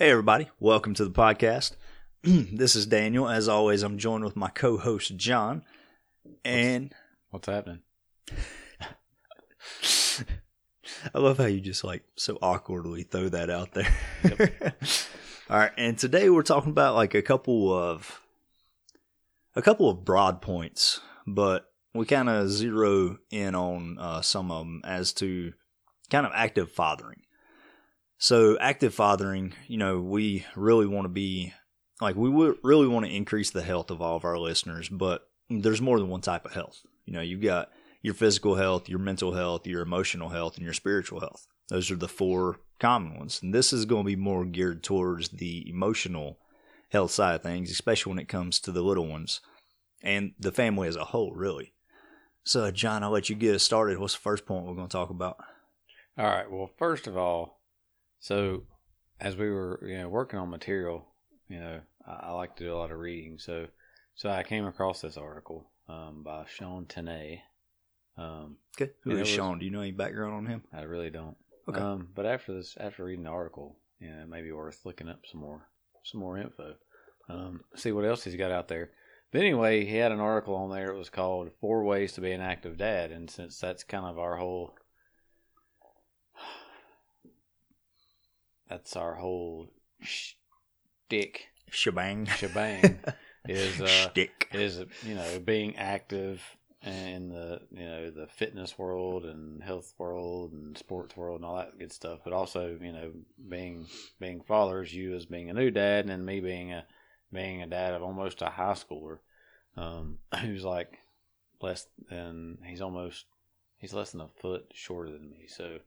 Hey, everybody. Welcome to the podcast. this is Daniel. As always, I'm joined with my co host, John. And What's happening? I love how you just like so awkwardly throw that out there. All right. And today we're talking about like a couple of a couple of broad points, but we kind of zero in on uh, some of them as to kind of active fathering. So, active fathering, you know, we really want to be like, we would really want to increase the health of all of our listeners, but there's more than one type of health. You know, you've got your physical health, your mental health, your emotional health, and your spiritual health. Those are the four common ones. And this is going to be more geared towards the emotional health side of things, especially when it comes to the little ones and the family as a whole, really. So, John, I'll let you get us started. What's the first point we're going to talk about? All right. Well, first of all, so as we were, you know, working on material, you know, I, I like to do a lot of reading. So, so I came across this article um, by Sean Tenay. Um, Okay. Who is was- Sean? Do you know any background on him? I really don't. Okay. Um, but after this, after reading the article, you know, it may be worth looking up some more, some more info. Um, see what else he's got out there. But anyway, he had an article on there. It was called Four Ways to Be an Active Dad. And since that's kind of our whole, that's our whole shtick, Shebang. shebang, is, uh, Shtick. is, you know, being active in the, you know, the fitness world and health world and sports world and all that good stuff. But also, you know, being, being fathers, you as being a new dad and me being a, being a dad of almost a high schooler, um, who's like less than, he's almost, he's less than a foot shorter than me. So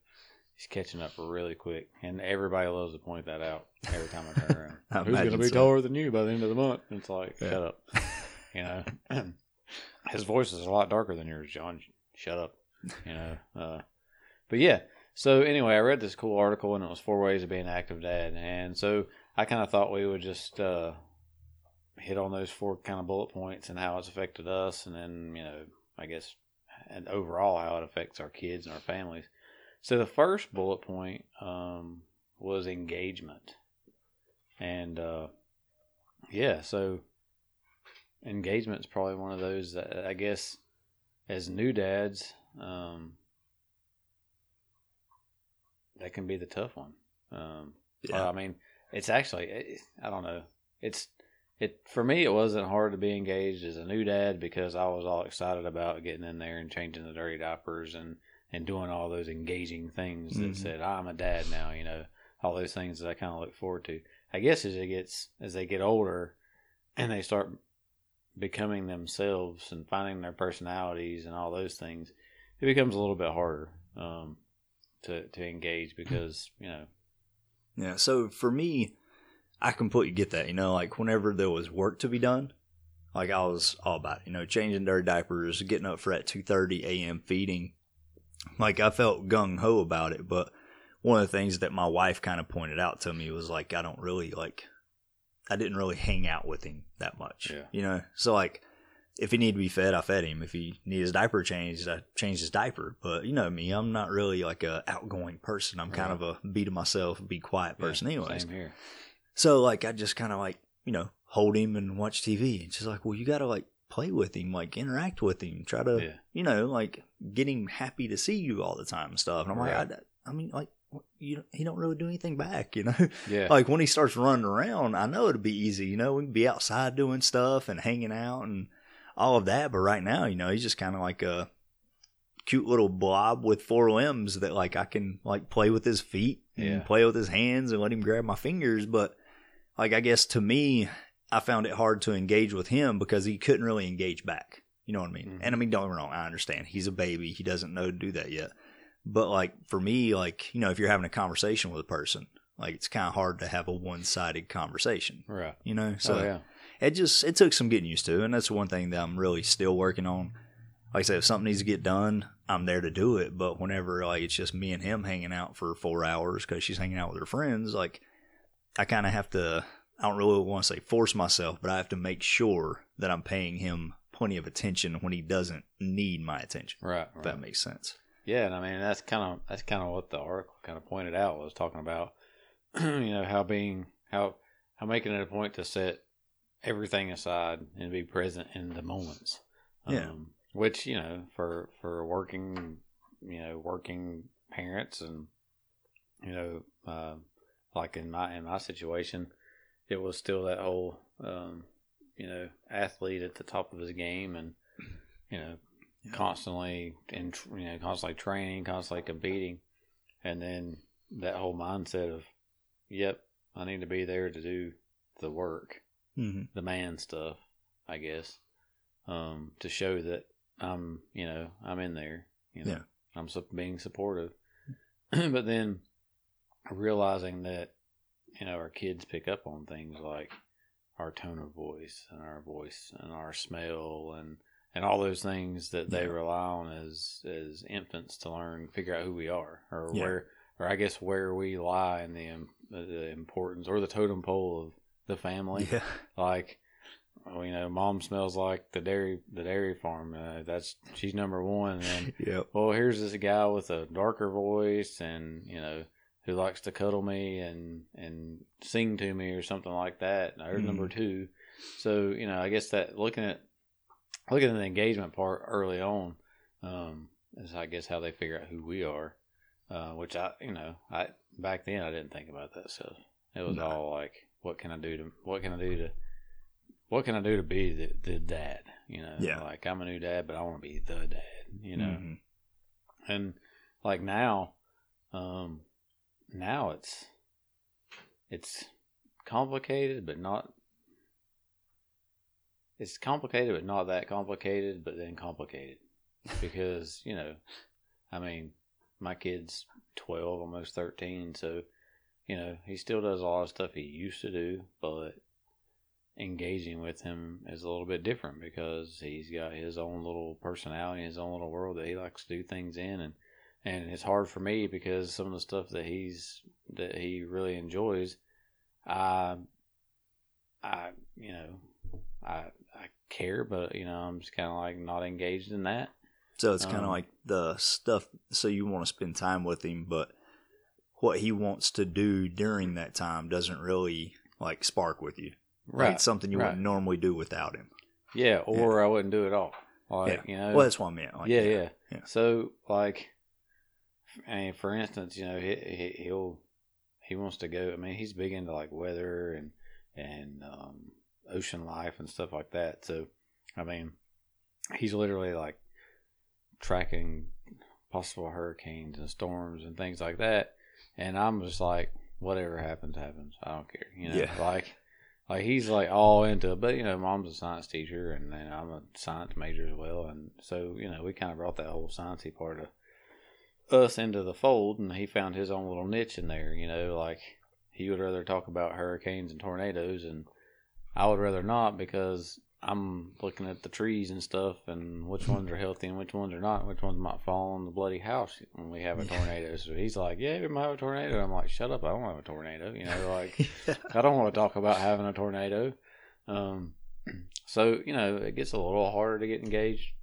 he's catching up really quick. And everybody loves to point that out every time I turn around. I Who's going to be so. taller than you by the end of the month? And It's like, Yeah. shut up. You know, his voice is a lot darker than yours, John. Shut up. You know, uh, but yeah. So anyway, I read this cool article and it was four ways of being an active dad, and so I kind of thought we would just uh, hit on those four kind of bullet points and how it's affected us, and then you know, I guess, and overall how it affects our kids and our families. So the first bullet point um, was engagement, and uh, yeah, so engagement is probably one of those that I guess as new dads, um, that can be the tough one. Um, well, I mean, it's actually I don't know. It's it for me. It wasn't hard to be engaged as a new dad because I was all excited about getting in there and changing the dirty diapers and and doing all those engaging things that Mhm. said I'm a dad now. You know, all those things that I kind of look forward to. I guess as it gets as they get older and they start becoming themselves and finding their personalities and all those things, it becomes a little bit harder um, to to engage because you know Yeah. So for me, I completely get that. You know, like whenever there was work to be done, like I was all about it. You know, changing dirty diapers, getting up for at two thirty a.m. feeding. Like I felt gung ho about it, but one of the things that my wife kind of pointed out to me was like I don't really like. I didn't really hang out with him that much. Yeah. You know, so like if he needed to be fed, I fed him. If he needed his diaper changed, I changed his diaper. But you know me, I'm not really like a outgoing person. I'm kind of a be to myself, be quiet person, yeah, anyways. Same here. So like I just kind of like you know hold him and watch TV. And she's like, well, you got to like play with him, like interact with him, try to Yeah. you know like get him happy to see you all the time and stuff. And I'm Right. like, I, I mean, like you he don't really do anything back, you know. Yeah. like when he starts running around, I know it'll be easy. You know, we can be outside doing stuff and hanging out and all of that. But right now, you know, he's just kind of like a cute little blob with four limbs that like I can like play with his feet and Yeah. play with his hands and let him grab my fingers. But like I guess to me, I found it hard to engage with him because he couldn't really engage back. You know what I mean? Mhm. And I mean, don't get me wrong. I understand he's a baby; he doesn't know to do that yet. But like for me, like you know, if you're having a conversation with a person, like it's kind of hard to have a one-sided conversation. right. You know, so oh yeah. it just it took some getting used to, and that's one thing that I'm really still working on. Like I said, if something needs to get done, I'm there to do it. But whenever like it's just me and him hanging out for four hours because she's hanging out with her friends, like I kind of have to. I don't really want to say force myself, but I have to make sure that I'm paying him plenty of attention when he doesn't need my attention. Right. If right. that makes sense. Yeah, and I mean that's kind of that's kind of what the article kind of pointed out was talking about, you know how being how how making it a point to set everything aside and be present in the moments. Yeah. Um, which you know, for for working, you know, working parents and you know, uh, like in my in my situation, it was still that whole um, you know athlete at the top of his game and you know Yeah. constantly and you know constantly training, constantly competing, and then that whole mindset of, yep, I need to be there to do the work, hmm the man stuff, I guess, um, to show that I'm you know I'm in there, you know, Yeah. I'm being supportive, but then realizing that you know our kids pick up on things like our tone of voice and our voice and our smell and and all those things that they Yeah. rely on as as infants to learn figure out who we are or Yeah. where or I guess where we lie in the the importance or the totem pole of the family Yeah. like well, you know mom smells like the dairy the dairy farm uh, that's she's number one and Yep. well, here's this guy with a darker voice and, you know, who likes to cuddle me and, and sing to me or something like that. And There's number two. So, you know, I guess that looking at, looking at the engagement part early on, um, is I guess how they figure out who we are. Uh, which I, you know, I, back then I didn't think about that stuff. It was No. all like, what can I do to, what can I do to, what can I do to be the, the dad? You know, Yeah. like I'm a new dad, but I want to be the dad, you know? Mhm. and like now um now it's it's complicated but not it's complicated but not that complicated but then complicated. Because you know i mean my kid's 12 almost 13 so you know he still does a lot of stuff he used to do but engaging with him is a little bit different because he's got his own little personality, his own little world that he likes to do things in, and and it's hard for me because some of the stuff that he's that he really enjoys, I, I you know, I I care, but you know I'm just kind of like not engaged in that. So it's kind of Um, like the stuff. So you want to spend time with him, but what he wants to do during that time doesn't really like spark with you. Like it's something you right. wouldn't normally do without him. Yeah, or I wouldn't do it all. Like you know, Well, that's what I meant. Like, yeah, yeah, yeah. So, like, I mean, for instance, you know, he, he he'll he wants to go. I mean, he's big into like weather and and um, ocean life and stuff like that. So, I mean, he's literally like tracking possible hurricanes and storms and things like that. And I'm just like, whatever happens, happens. I don't care. You know, Yeah. like. Like he's like all into it, but you know, mom's a science teacher, and then I'm a science major as well, and so you know, we kind of brought that whole sciencey part of us into the fold, and he found his own little niche in there. You know, like he would rather talk about hurricanes and tornadoes, and I would rather not because I'm looking at the trees and stuff, and which ones are healthy and which ones are not, and which ones might fall on the bloody house when we have a tornado. So he's like, "Yeah, we might have a tornado." I'm like, "Shut up! I don't have a tornado." You know, like. I don't want to talk about having a tornado. Um, so you know, it gets a little harder to get engaged.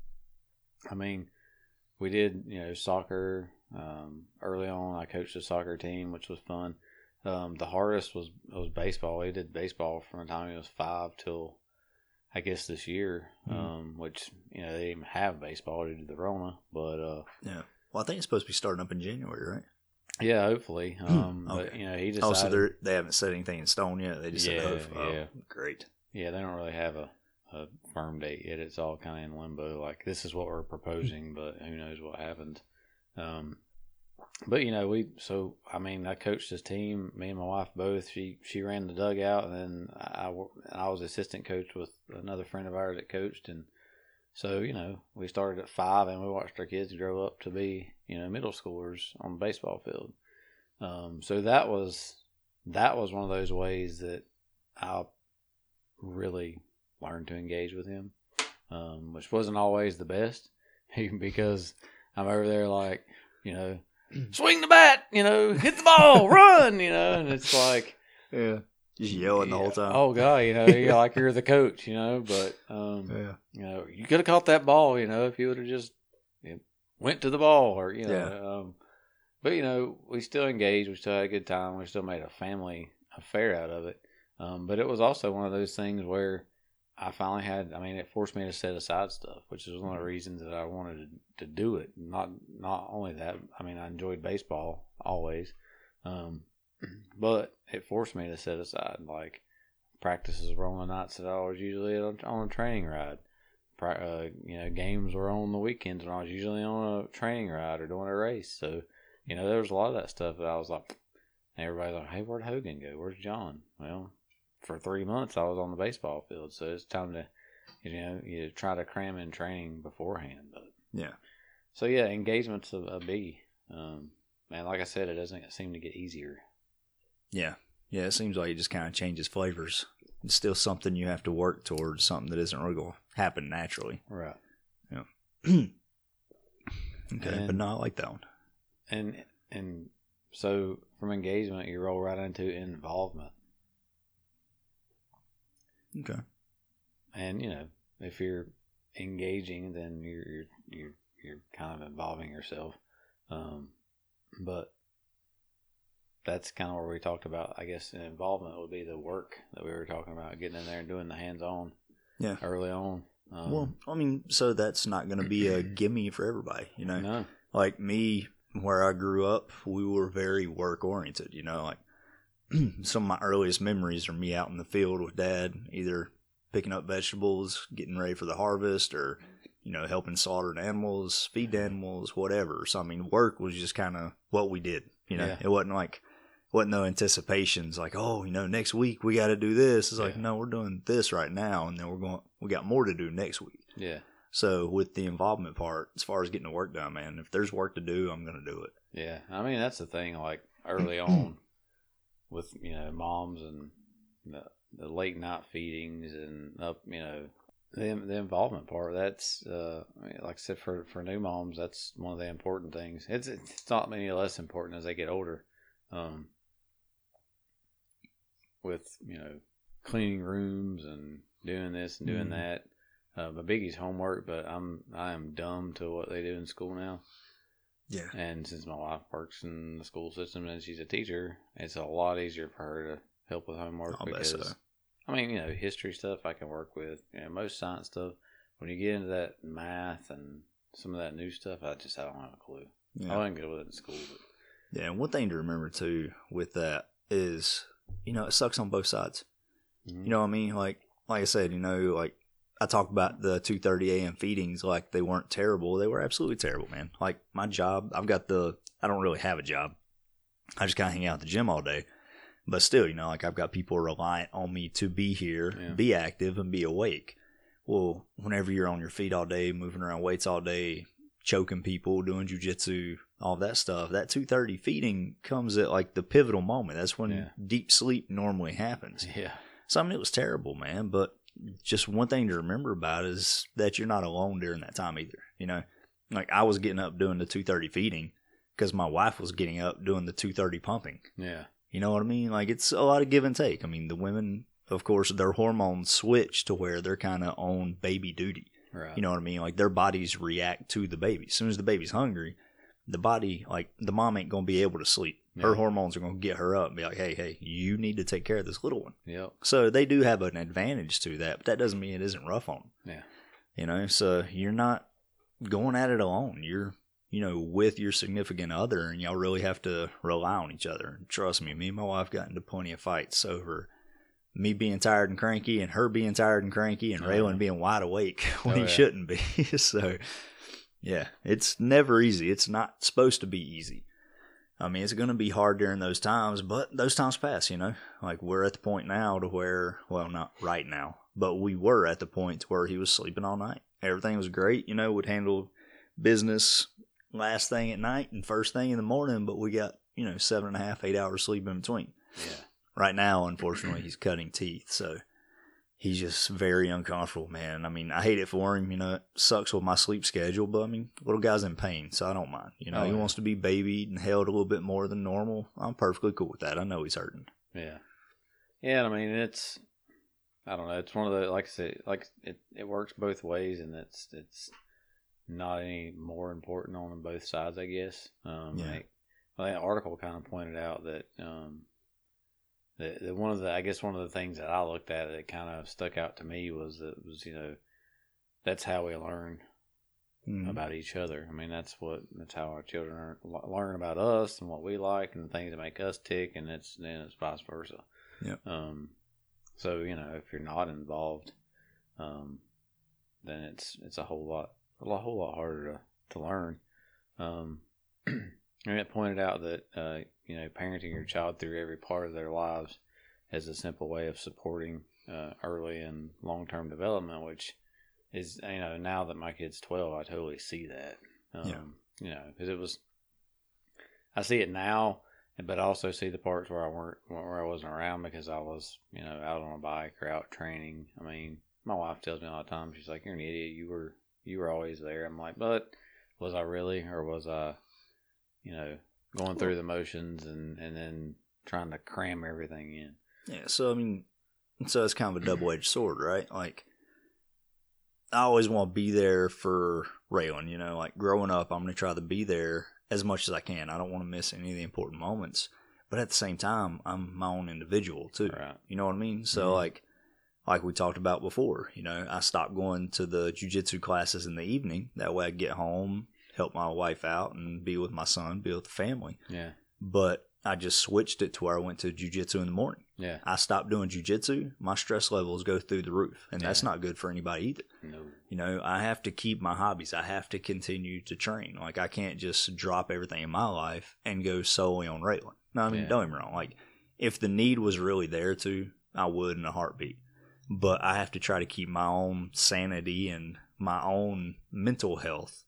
I mean, we did you know soccer um, early on. I coached a soccer team, which was fun. Um, the hardest was was baseball. He did baseball from the time he was five till I guess this year, Mhm. um, which you know they didn't even have baseball due to the Rona, but uh, yeah. Well, I think it's supposed to be starting up in January, right? yeah, hopefully. Um, But you know, he decided. Oh, so they they haven't set anything in stone yet. They just Yeah, said, oh, yeah. great. Yeah, they don't really have a, a firm date yet. It's all kind of in limbo. Like this is what we're proposing, but who knows what happens. Um, but you know, we so I mean, I coached this team. Me and my wife both. She she ran the dugout, and then I I, I was assistant coach with another friend of ours that coached, and so you know, we started at five, and we watched our kids grow up to be you know middle schoolers on the baseball field. Um, so that was that was one of those ways that I really learned to engage with him, um, which wasn't always the best because I'm over there like, you know, swing the bat, you know, hit the ball, run, you know, and it's like, Yeah. Just yelling the whole time. oh god, you know, you're like you're the coach, you know, but um, yeah. you know, you could have caught that ball, you know, if you would have just you know, went to the ball or you know. Yeah. Um, but you know, we still engaged. We still had a good time. We still made a family affair out of it. Um, but it was also one of those things where I finally had. I mean, it forced me to set aside stuff, which is one of the reasons that I wanted to, to do it. Not not only that. I mean, I enjoyed baseball always, um, but it forced me to set aside like practices were on the nights that I was usually on a training ride. Uh, you know, games were on the weekends and I was usually on a training ride or doing a race. So, you know, there was a lot of that stuff that I was like, everybody's like, hey, where'd Hogan go? Where's John? Well, for three months I was on the baseball field, so it's time to, you know, you try to cram in training beforehand. But yeah, so yeah, engagement's a, a B. Um, man, like I said, it doesn't seem to get easier. Yeah, yeah, it seems like it just kind of changes flavors. It's still something you have to work towards, something that isn't really going to happen naturally. Right. Yeah. okay, and, but no, I like that one. And and so from engagement, you roll right into involvement. Okay. And you know, if you're engaging, then you're you're you're, you're kind of involving yourself. Um, but that's kind of where we talked about. I guess involvement would be the work that we were talking about, getting in there and doing the hands on. Yeah. Early on. Um, well, I mean, so that's not going to be a gimme for everybody, you know. No. Like me, where I grew up, we were very work oriented. You know, like some of my earliest memories are me out in the field with dad, either picking up vegetables, getting ready for the harvest, or you know, helping slaughter animals, feed animals, whatever. So I mean, work was just kind of what we did. You know, yeah. it wasn't like wasn't no anticipations like, oh, you know, next week we got to do this. It's like, no, we're doing this right now, and then we're going, we got more to do next week. Yeah. So with the involvement part, as far as getting the work done, man, if there's work to do, I'm going to do it. Yeah, I mean that's the thing. Like early on, with you know moms and the, the late night feedings and up, you know, the the involvement part. That's uh, like I said for for new moms, that's one of the important things. It's it's not any less important as they get older. Um, with you know cleaning rooms and doing this and doing mm. that. Uh, my biggie's homework, but I'm I am dumb to what they do in school now. Yeah. And since my wife works in the school system and she's a teacher, it's a lot easier for her to help with homework I'll because so. I mean, you know, history stuff I can work with. You know, most science stuff. When you get into that math and some of that new stuff, I just I don't have a clue. Yeah. I wasn't good with it in school. But. Yeah, and one thing to remember too with that is, you know, it sucks on both sides. Mm-hmm. You know what I mean? Like, like I said, you know, like I talk about the 2:30 a.m. feedings like they weren't terrible. They were absolutely terrible, man. Like my job, I've got the I don't really have a job. I just kind of hang out at the gym all day. But still, you know, like I've got people reliant on me to be here, yeah. be active, and be awake. Well, whenever you're on your feet all day, moving around weights all day, choking people, doing jujitsu, all that stuff, that 2:30 feeding comes at like the pivotal moment. That's when yeah. deep sleep normally happens. Yeah. So I mean, it was terrible, man. But just one thing to remember about is that you're not alone during that time either. You know, like I was getting up doing the 2:30 feeding because my wife was getting up doing the 2:30 pumping. Yeah. You know what I mean? Like it's a lot of give and take. I mean, the women, of course, their hormones switch to where they're kind of on baby duty. Right. You know what I mean? Like their bodies react to the baby. As soon as the baby's hungry, the body, like the mom ain't gonna be able to sleep. Yeah. Her hormones are gonna get her up and be like, "Hey, hey, you need to take care of this little one." Yep. So they do have an advantage to that, but that doesn't mean it isn't rough on them. Yeah. You know, so you're not going at it alone. You're, you know, with your significant other, and y'all really have to rely on each other. Trust me, me and my wife got into plenty of fights over me being tired and cranky, and her being tired and cranky, and oh, Raylan being wide awake when oh, he yeah. shouldn't be. so yeah, it's never easy. It's not supposed to be easy. I mean, it's going to be hard during those times, but those times pass, you know? Like, we're at the point now to where, well, not right now, but we were at the point where he was sleeping all night. Everything was great, you know, would handle business last thing at night and first thing in the morning, but we got, you know, seven and a half, eight hours sleep in between. Yeah. Right now, unfortunately, he's cutting teeth, so he's just very uncomfortable, man. I mean, I hate it for him. You know, it sucks with my sleep schedule, but I mean, little guy's in pain, so I don't mind. You know, oh, he yeah. wants to be babied and held a little bit more than normal. I'm perfectly cool with that. I know he's hurting. Yeah, yeah. I mean, it's I don't know. It's one of the like I said, like it it works both ways, and it's it's not any more important on both sides, I guess. Um, yeah. Like, well, that article kind of pointed out that um, the, the one of the I guess one of the things that I looked at that kind of stuck out to me was that was you know that's how we learn Mhm. about each other. I mean, that's what that's how our children are, learn about us and what we like and the things that make us tick, and it's then it's vice versa. Yep. Um, so you know, if you're not involved, um, then it's it's a whole lot a lot- whole lot harder to to learn. Um, and it pointed out that uh, you know, parenting your child through every part of their lives is a simple way of supporting uh, early and long term development, which is you know now that my kid's 12 i totally see that. Um, Yeah. you know because it was i see it now but i also see the parts where i weren't where i wasn't around because i was you know out on a bike or out training. I mean my wife tells me all the time she's like you're an idiot. You were you were always there. I'm like but was i really or was i you know going through the motions and and then trying to cram everything in Yeah, so I mean, so it's kind of a double edged sword, right? Like, I always want to be there for Raylan. You know, like growing up, I'm going to try to be there as much as I can. I don't want to miss any of the important moments, but at the same time, I'm my own individual too. right You know what I mean? So Mhm. like, like we talked about before, you know, I stopped going to the jujitsu classes in the evening. That way, I get home, help my wife out, and be with my son, be with the family. yeah But I just switched it to where I went to jujitsu in the morning. yeah I stopped doing jujitsu, my stress levels go through the roof, and that's not good for anybody either. no You know, I have to keep my hobbies. I have to continue to train. Like I can't just drop everything in my life and go solely on Raylan. No, I mean Yeah. don't get me wrong. Like if the need was really there to, I would in a heartbeat. But I have to try to keep my own sanity and my own mental health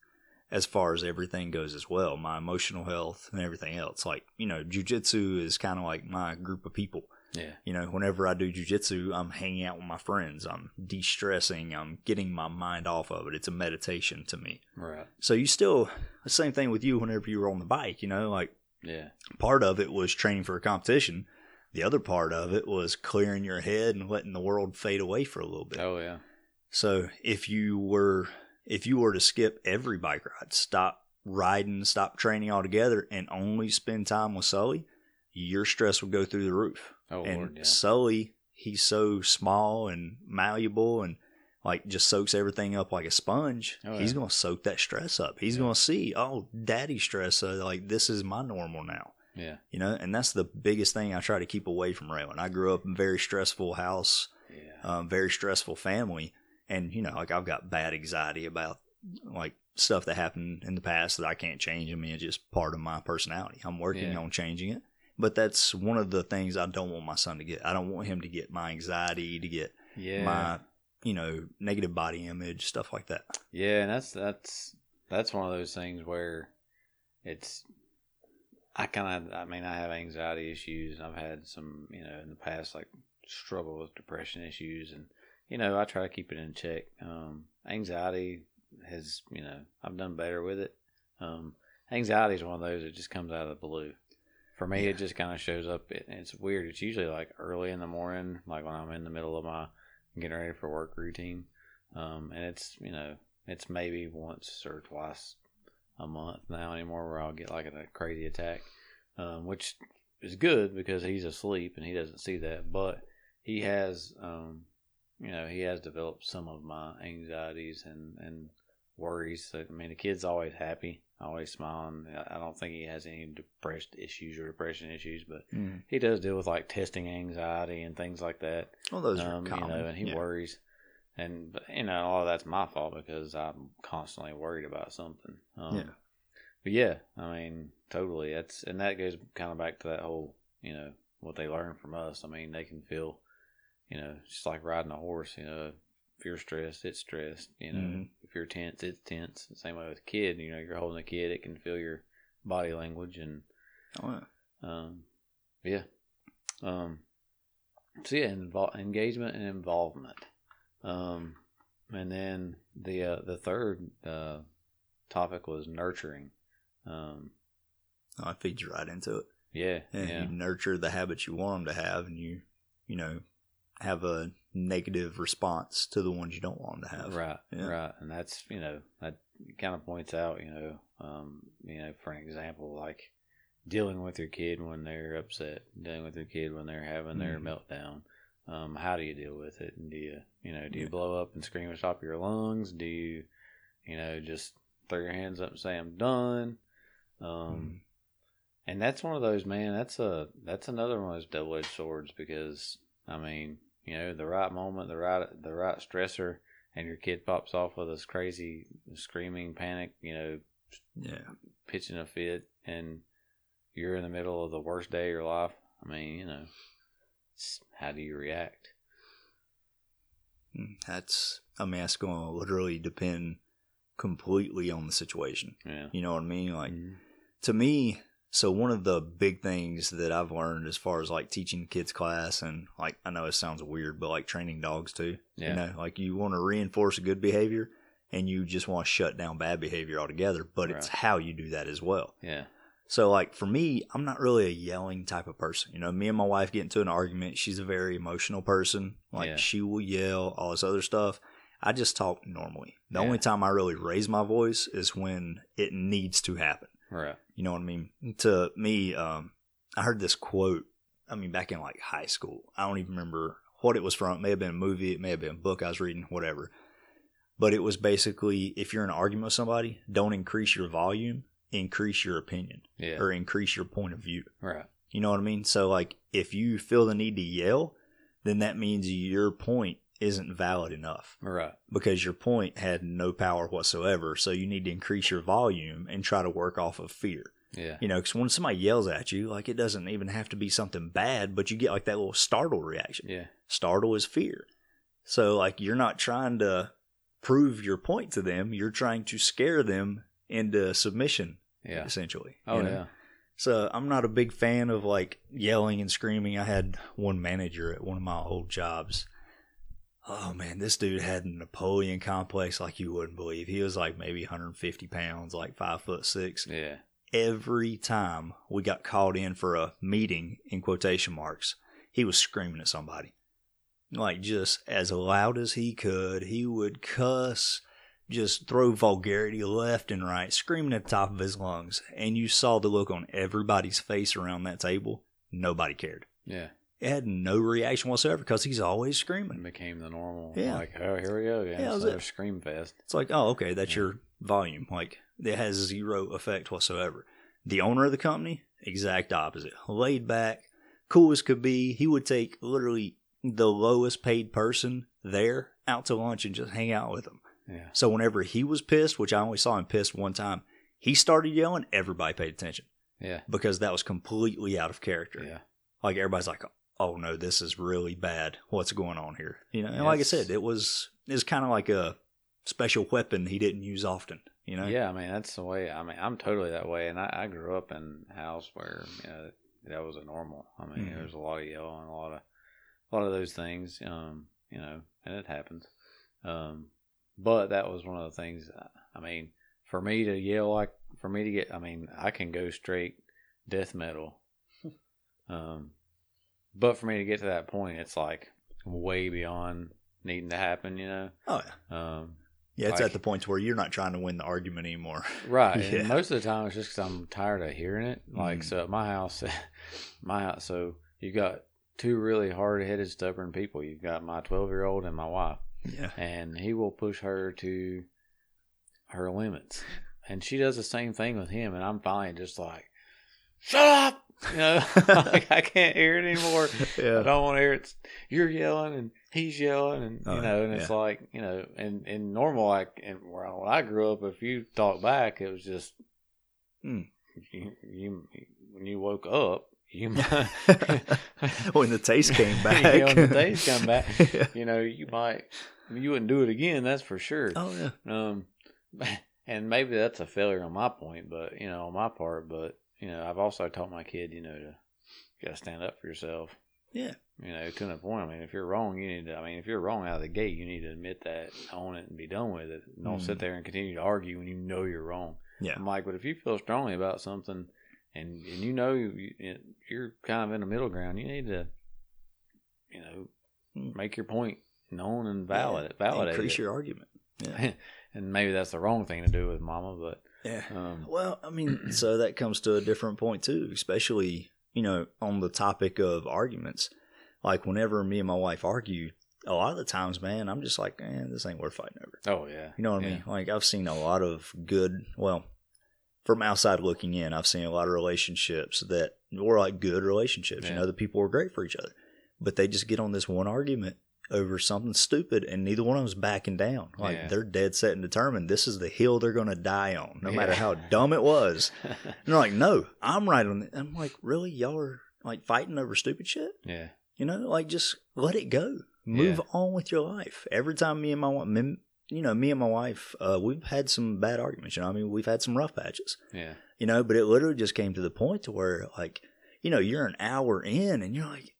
as far as everything goes as well. My emotional health and everything else. Like, you know, jujitsu is kind of like my group of people. yeah You know, whenever I do jujitsu, I'm hanging out with my friends. I'm de stressing. I'm getting my mind off of it. It's a meditation to me. right So you still, the same thing with you whenever you were on the bike, you know, like yeah part of it was training for a competition. The other part of it was clearing your head and letting the world fade away for a little bit. oh yeah So if you were, if you were to skip every bike ride, stop riding, stop training altogether and only spend time with Sully, your stress would go through the roof oh and lord yeah Sully, he's so small and malleable and like just soaks everything up like a sponge. Oh, He's gonna soak that stress up. He's Yeah. gonna see, oh, daddy stress. So like this is my normal now. yeah You know, and that's the biggest thing I try to keep away from Raylan. I grew up in a very stressful house, yeah um, very stressful family, and you know, like I've got bad anxiety about like stuff that happened in the past that I can't change. I mean, it's just part of my personality. I'm working Yeah. on changing it, but that's one of the things I don't want my son to get. I don't want him to get my anxiety, to get yeah my you know negative body image, stuff like that. Yeah, and that's that's that's one of those things where it's I kind of I mean I have anxiety issues. I've had some you know in the past like struggle with depression issues, and you know I try to keep it in check. Um, anxiety has you know I've done better with it. Um, anxiety is one of those that just comes out of the blue. For me, Yeah. it just kind of shows up. It, it's weird. It's usually like early in the morning, like when I'm in the middle of my getting ready for work routine. Um, and it's you know it's maybe once or twice a month now anymore where I'll get like a crazy attack, um, which is good because he's asleep and he doesn't see that. But he has, um, you know, he has developed some of my anxieties and and worries. So, I mean, the kid's always happy, always smiling. I don't think he has any depressed issues or depression issues, but he does deal with like testing anxiety and things like that Well, those um, are common. You know, and he yeah. worries, and but, you know, all of that's my fault because I'm constantly worried about something. Um, Yeah. But yeah, I mean, totally. That's and that goes kind of back to that whole, you know, what they learn from us. I mean, they can feel, you know, just like riding a horse. You know, if you're stressed, it's stressed. You know, Mhm. if you're tense, it's tense. Same way with a kid. You know, you're holding a kid, it can feel your body language and Oh, yeah. um, yeah. Um, so yeah, invol- engagement and involvement. Um, and then the uh, the third uh, topic was nurturing. Um, Oh, it feeds right into it. yeah, and yeah, you nurture the habits you want them to have, and you, you know, have a negative response to the ones you don't want them to have. right, Yeah. right. And that's you know that kind of points out you know um, you know for an example like dealing with your kid when they're upset, dealing with your kid when they're having their Mhm. meltdown. Um, how do you deal with it? And do you, you know, do you Yeah. blow up and scream at the top of your lungs? Do you, you know, just throw your hands up and say I'm done? Um, Mhm. and that's one of those man. That's a that's another one of those double edged swords because I mean, you know, the right moment, the right the right stressor, and your kid pops off with this crazy screaming panic, you know, yeah. pitching a fit, and you're in the middle of the worst day of your life. I mean, you know, how do you react? Mm, That's, I mean, that's going to literally depend completely on the situation. Yeah, You know what I mean? Like, Mhm. to me, so one of the big things that I've learned as far as like teaching kids class and like, I know it sounds weird, but like training dogs too. yeah, You know, like you want to reinforce a good behavior and you just want to shut down bad behavior altogether, but it's how you do that as well. yeah, So, like for me, I'm not really a yelling type of person. You know, me and my wife get into an argument. She's a very emotional person. Like Yeah. she will yell, all this other stuff. I just talk normally. The Yeah. only time I really raise my voice is when it needs to happen. Right, You know what I mean? To me, um, I heard this quote. I mean, back in like high school. I don't even remember what it was from. It may have been a movie. It may have been a book I was reading. Whatever. But it was basically, if you're in an argument with somebody, don't increase your volume, increase your opinion yeah, or increase your point of view. right, You know what I mean? So like if you feel the need to yell, then that means your point isn't valid enough right, because your point had no power whatsoever. So you need to increase your volume and try to work off of fear. yeah, You know, because when somebody yells at you, like it doesn't even have to be something bad, but you get like that little startle reaction. yeah, Startle is fear. So like you're not trying to prove your point to them, you're trying to scare them into submission yeah. essentially. Oh you know? yeah, So I'm not a big fan of like yelling and screaming. I had one manager at one of my old jobs. Oh man, this dude had a Napoleon complex like you wouldn't believe. He was like maybe 150 pounds, like five foot six. yeah, Every time we got called in for a meeting in quotation marks, he was screaming at somebody. Like just as loud as he could. He would cuss, just throw vulgarity left and right, screaming at the top of his lungs. And you saw the look on everybody's face around that table. Nobody cared. yeah. It had no reaction whatsoever because he's always It screaming. became the normal. Yeah. Like, oh, here we go. Yeah, Yeah, that was it. scream fest. It's like, oh, okay, that's your volume. Like, it has zero effect whatsoever. The owner of the company, exact opposite. Laid back, cool as could be. He would take literally the lowest paid person there out to lunch and just hang out with them. Yeah, So whenever he was pissed, which I only saw him pissed one time, he started yelling. Everybody paid attention yeah, because that was completely out of character. yeah. Like everybody's like, "Oh no, this is really bad. What's going on here?" You know, and like I said, it was it's kind of like a special weapon he didn't use often. You know, Yeah, I mean that's the way. I mean, I'm totally that way, and I, I grew up in a house where you know that was a normal. I mean, Mhm. there's a lot of yelling, a lot of a lot of those things. Um, you know, and it happens. Um, but that was one of the things. I mean, for me to yell like, for me to get, I mean, I can go straight death metal. um, but for me to get to that point, it's like way beyond needing to happen. You know. Oh yeah, Um, yeah. It's Like- at the point where you're not trying to win the argument anymore. Right. Yeah. And most of the time, it's just because I'm tired of hearing it. Like, Mhm. so at my house, my house, so you got two really hard headed, stubborn people. You've got my 12 year old and my wife, Yeah, and he will push her to her limits. And she does the same thing with him. And I'm finally just like, shut up. You know, like, I can't hear it anymore. I don't want to hear it. You're yelling and he's yelling, and you Oh, know, and it's like you know, and and normal like and where I- when I grew up, if you talk back, it was just Mm. you, you when you woke up, you might when the taste came back, Yeah, when the taste come back. yeah. you know, you might you wouldn't do it again. That's for sure. Oh yeah, Um, and maybe that's a failure on my point, but you know, on my part. But you know, I've also taught my kid, you know, to you got to stand up for yourself. yeah, You know, to the point. I mean, if you're wrong, you need to. I mean, if you're wrong out of the gate, you need to admit that, own it, and be done with it. Don't Mhm. sit there and continue to argue when you know you're wrong. yeah. I'm like, but if you feel strongly about something, and and you know you, you're kind of in the middle ground, you need to, you know, Mm. make your point known and valid. Yeah. Validate Increase it. your argument. Yeah, and maybe that's the wrong thing to do with mama, but Yeah. Um, Well, I mean, so that comes to a different point too, especially, you know, on the topic of arguments. Like whenever me and my wife argue, a lot of the times, man, I'm just like, man, this ain't worth fighting over. oh yeah, You know what I mean? Like I've seen a lot of good, well, from outside looking in, I've seen a lot of relationships that were like good relationships. You Yeah. know, the people were great for each other, but they just get on this one argument over something stupid, and neither one of them's backing down. Like Yeah. they're dead set and determined this is the hill they're going to die on, no matter how dumb it was. And they're like, no, I'm right on it. I'm like, really, y'all are like fighting over stupid shit? yeah, You know, like just let it go. Move Yeah. on with your life. Every time me and my wife, you know, me and my wife, uh, we've had some bad arguments. You know, I mean, we've had some rough patches. yeah, You know, but it literally just came to the point to where, like, you know, you're an hour in, and you're like,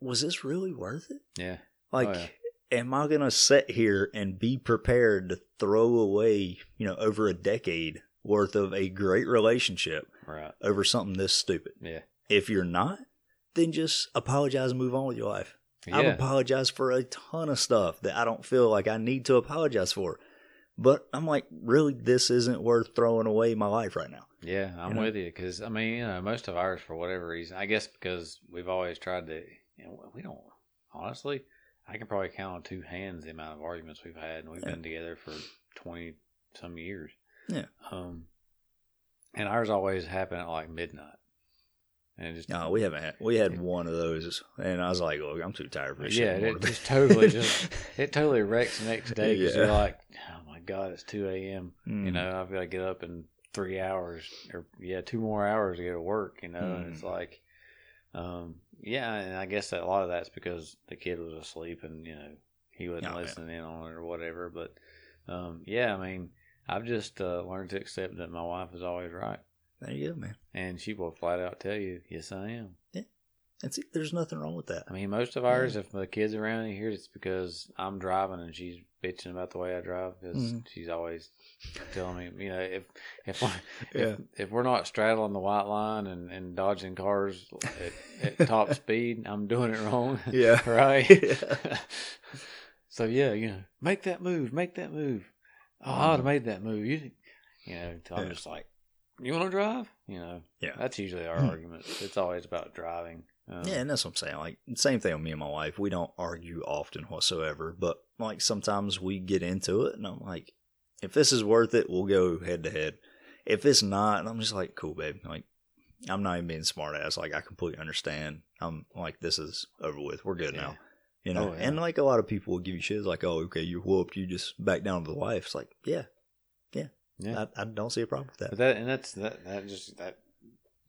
was this really worth it? yeah, Oh, like, Oh, am I gonna sit here and be prepared to throw away, you know, over a decade worth of a great relationship right, over something this stupid? yeah, If you're not, then just apologize and move on with your life. I've apologized for a ton of stuff that I don't feel like I need to apologize for. But I'm like, really, this isn't worth throwing away my life right now. yeah. I'm you know? with you because I mean, you know, most of ours for whatever reason, I guess because we've always tried to, you know, we don't honestly. I can probably count on two hands the amount of arguments we've had, and we've Yeah. been together for twenty some years. Yeah. Um, and ours always happen at like midnight, and just No, we haven't had. We had one of those, and I was like, look, I'm too tired for this Yeah, shit. it just totally just- it totally wrecks the next day because Yeah. you're like, oh my god, it's two a.m. You Mm. know, I've got to get up in three hours or yeah, two more hours to go to work. You know, and Mm. it's like, um, yeah, and I guess that a lot of that's because the kid was asleep and you know he wasn't Oh, yeah. listening in on it or whatever. But um, yeah, I mean, I've just uh, learned to accept that my wife is always right, There you go, man. and she will flat out tell you, "Yes, I am." And see, there's nothing wrong with that. I mean, most of ours, if the kids around here, it's because I'm driving and she's bitching about the way I drive because Mhm. she's always telling me, you know, if if, Yeah. if if we're not straddling the white line and, and dodging cars at, at top speed, I'm doing it wrong. Yeah. right. Yeah. so yeah, you know, make that move, make that move. Oh, I would have made that move. You, you know, I'm Yeah. just like, you want to drive? You know, Yeah. That's usually our Hmm. argument. It's always about driving. Um, Yeah, and that's what I'm saying. Like, same thing with me and my wife. We don't argue often whatsoever, but like sometimes we get into it, and I'm like, if this is worth it, we'll go head to head. If it's not, I'm just like, cool, babe. Like, I'm not even being smart ass. Like, I completely understand. I'm like, this is over with. We're good Yeah. now. You know, Oh, yeah. and like a lot of people will give you shit. It's like, oh, okay, you're whooped. You just back down to the wife. It's like, yeah, yeah. Yeah. I, I don't see a problem with that. But that and that's that that just that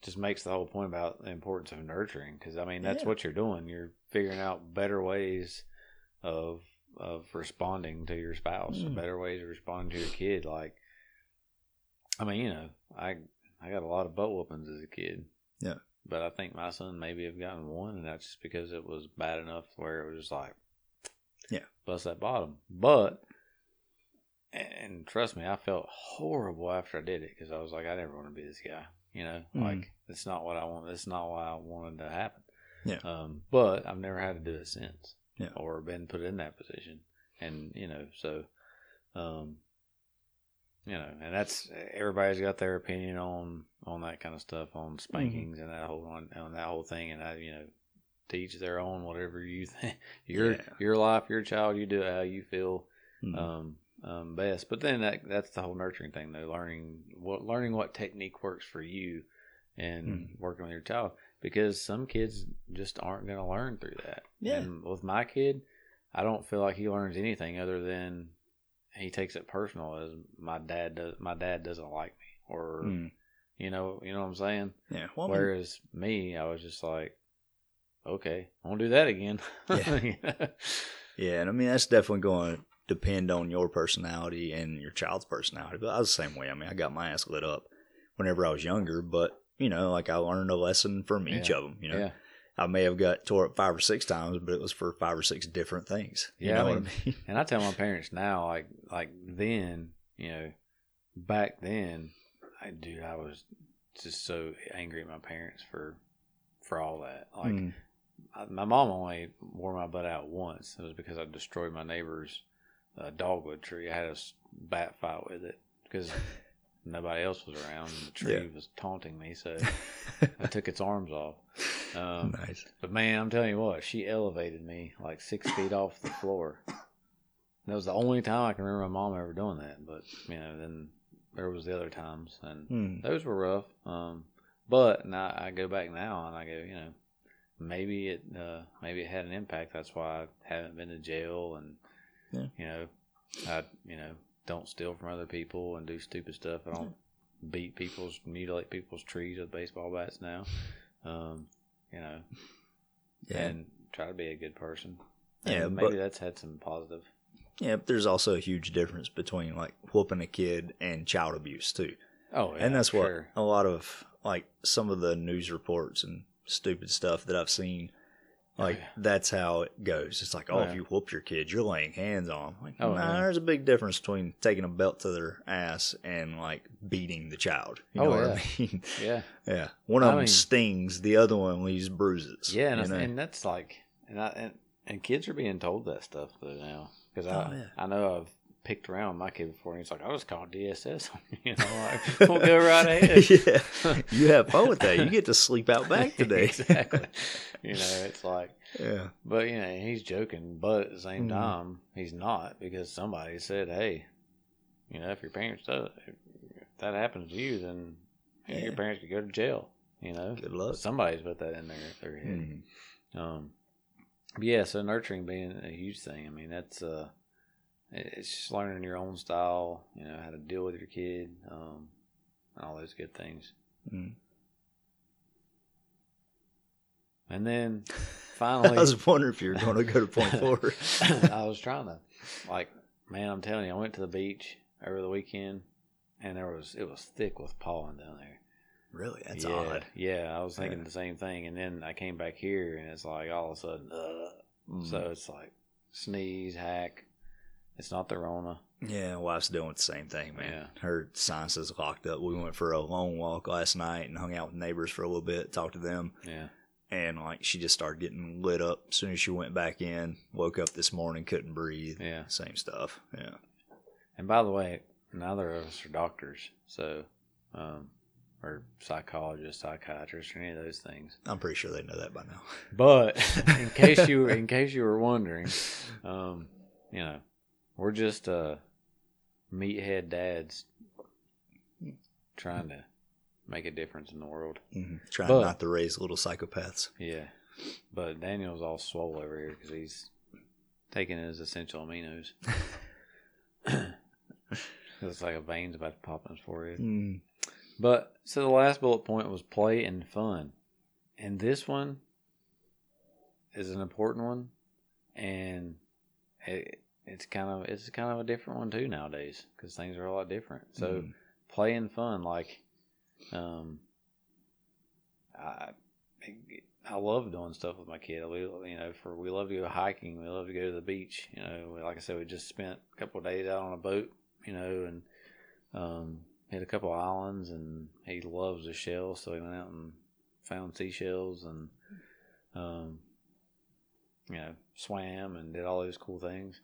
just makes the whole point about the importance of nurturing because I mean that's Yeah. what you're doing. You're figuring out better ways of of responding to your spouse, Mm. better ways of responding to your kid. Like, I mean, you know, I I got a lot of butt whoopings as a kid. Yeah. But I think my son maybe have gotten one, and that's just because it was bad enough where it was just like, Yeah. bust that bottom. But and trust me, I felt horrible after I did it because I was like, I never want to be this guy. You know, Mhm. like it's not what I want. It's not why I wanted to happen. Yeah. Um, but I've never had to do it since. Yeah. Or been put in that position, and you know, so, um, you know, and that's everybody's got their opinion on on that kind of stuff on spankings and that whole on, on that whole thing, and I, you know, teach their own. Whatever you think, your Yeah. your life, your child, you do it how you feel Mhm. um, um, best. But then that that's the whole nurturing thing, though. Learning what learning what technique works for you, and Mm. working with your child, because some kids just aren't going to learn through that. Yeah. And with my kid, I don't feel like he learns anything other than he takes it personal as my dad does. My dad doesn't like me, or Mm. you know, you know what I'm saying. Yeah. Well, I mean, Whereas me, I was just like, okay, I won't do that again. Yeah. Yeah, and I mean that's definitely going depend on your personality and your child's personality. But I was the same way. I mean, I got my ass lit up whenever I was younger, but you know, like I learned a lesson from each of them. You know, yeah. I may have got tore up five or six times, but it was for five or six different things. You Yeah, I mean, what I mean? And I tell my parents now, like like then, you know, back then, I dude, I was just so angry at my parents for for all that. Like Mm. I, my mom only wore my butt out once. It was because I destroyed my neighbor's uh, dogwood tree. I had a bat fight with it because nobody else was around. And the tree Yeah. was taunting me, so I took its arms off. Um, nice. but man, I'm telling you what, she elevated me like six feet off the floor. That was the only time I can remember my mom ever doing that. But you know, then there was the other times, and Hmm. those were rough. Um, but now I go back now and I go, you know, maybe it uh, maybe it had an impact. That's why I haven't been to jail, and Yeah. you know, I you know don't steal from other people and do stupid stuff. I don't beat people's mutilate people's trees with baseball bats now. Um, you know, Yeah. and try to be a good person. Yeah, And maybe but- that's had some positive. Yeah, but there's also a huge difference between like whooping a kid and child abuse too. Oh, yeah, and that's what sure. a lot of like some of the news reports and stupid stuff that I've seen. Like yeah. that's how it goes. It's like, oh, Yeah. if you whoop your kid, you're laying hands on them. Like, Oh, nah, yeah. there's a big difference between taking a belt to their ass and like beating the child. You oh, know Oh, what I mean? Yeah, yeah. One of I them mean- stings, the other one leaves bruises. yeah, and, and that's like, and I and, and kids are being told that stuff though now because oh, I Oh, yeah. I know I've picked around my kid before and he's like, I just called DSS on you, know, like we'll go right ahead. yeah, you have fun with that. You get to sleep out back today. exactly. You know, it's like, yeah. but you know, he's joking, but at the same Mhm. time, he's not because somebody said, hey, you know, if your parents do if that happens to you, then know, your parents could go to jail. You know, Good luck. somebody's put that in their their head. Mhm. Um, but yeah, so nurturing being a huge thing. I mean, that's uh, it's just learning your own style. You know how to deal with your kid, um, and all those good things. Mhm. And then finally, I was wondering if you were going to go to point four. I was trying to, like, man, I'm telling you, I went to the beach over the weekend, and there was it was thick with pollen down there. really? That's yeah, odd. Yeah, I was thinking Yeah. the same thing, and then I came back here, and it's like all of a sudden, uh, Mm. so it's like sneeze, hack. It's not the Rona. Yeah, wife's doing the same thing, man. Yeah. Her sinuses locked up. We went for a long walk last night and hung out with neighbors for a little bit, talked to them, Yeah, and like she just started getting lit up as soon as she went back in. Woke up this morning, couldn't breathe. yeah. Same stuff. Yeah. And by the way, neither of us are doctors, so um, or psychologists, psychiatrists, or any of those things. I'm pretty sure they know that by now. But in case you in case you were wondering, um, you know, we're just uh, meathead dads trying to make a difference in the world. hmm Trying But- not to raise little psychopaths. Yeah, but Daniel's all swole over here because he's taking his essential aminos. it's like a vein's about to pop in his forehead. Mm. But so the last bullet point was play and fun, and this one is an important one, and it, it's kind of it's kind of a different one too nowadays because things are a lot different. So Mm. play and fun, like, um, I I love doing stuff with my kid. We you know for we love to go hiking. We love to go to the beach. You know, like I said, we just spent a couple of days out on a boat. You know, and um, hit a couple of islands, and he loves the shells, so he went out and found seashells and um, you know swam and did all those cool things.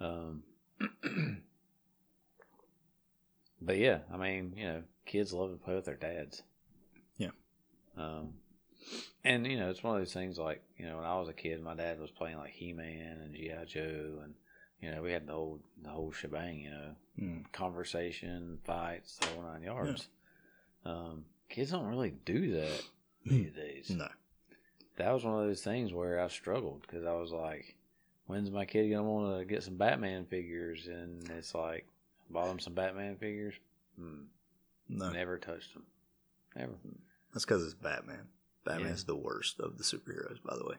Um, but yeah, I mean, you know, kids love to play with their dads. Yeah. Um, and you know, it's one of those things like you know, when I was a kid, my dad was playing like He Man and GI Joe, and you know, we had the whole the whole shebang. You know, Mm. conversation, fights, the whole nine yards. Um, kids don't really do that Hmm. these days. No. That was one of those things where I struggled because I was like, "When's my kid gonna want to get some Batman figures?" And it's like, bought him some Batman figures. Hmm, No. Never touched them. Never. That's because it's Batman. Batman's Yeah. the worst of the superheroes, by the way.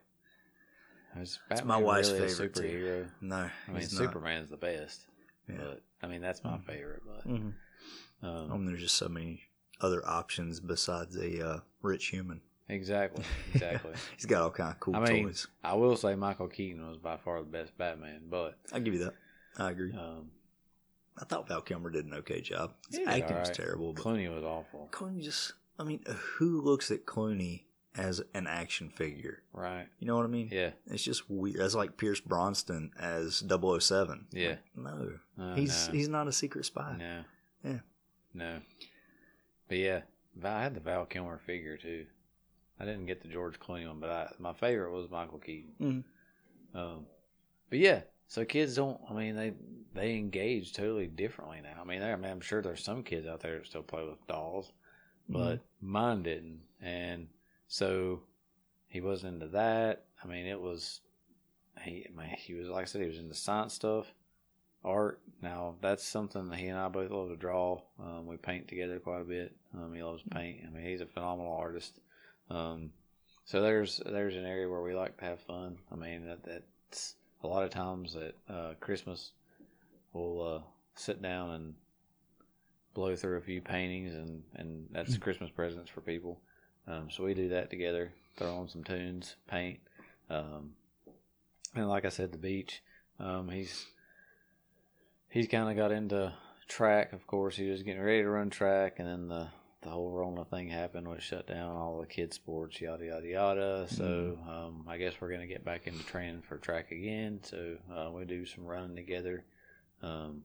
Is It's my wife's really favorite too. superhero? No, I mean, he's not. Superman's the best. Yeah. But I mean, that's my Mhm. favorite. But Mhm. um, Um, there's just so many other options besides a uh, rich human. Exactly, exactly. He's got all kind of cool I mean, toys. I will say Michael Keaton was by far the best Batman, but I'll give you that. I agree. um, I thought Val Kilmer did an okay job. His acting was terrible, but Clooney was awful. Clooney just, I mean, who looks at Clooney as an action figure? Right? You know what I mean? Yeah. It's just weird. That's like Pierce Brosnan as 007. Yeah. No. Uh, he's no. he's not a secret spy. no. Yeah. No. but yeah, I had the Val Kilmer figure too. I didn't get the George Clooney one, but I, my favorite was Michael Keaton. Mhm. Um, but yeah, so kids don't. I mean, they they engage totally differently now. I mean, I mean, I'm sure there's some kids out there that still play with dolls, but mine didn't, and so he wasn't into that. I mean, it was he. I mean, he was like I said, he was into science stuff, art. Now that's something that he and I both love to draw. Um, we paint together quite a bit. Um, he loves paint. I mean, he's a phenomenal artist. Um, so there's there's an area where we like to have fun. I mean, that that's a lot of times at uh, Christmas we'll uh, sit down and blow through a few paintings, and and that's Christmas presents for people. Um, so we do that together. Throw on some tunes, paint, um, and like I said, the beach. Um, he's he's kind of got into track. Of course, he was getting ready to run track, and then the the whole Rona thing happened, which shut down all the kids' sports, yada yada yada. So um, I guess we're gonna get back into training for track again. So uh, we do some running together, um,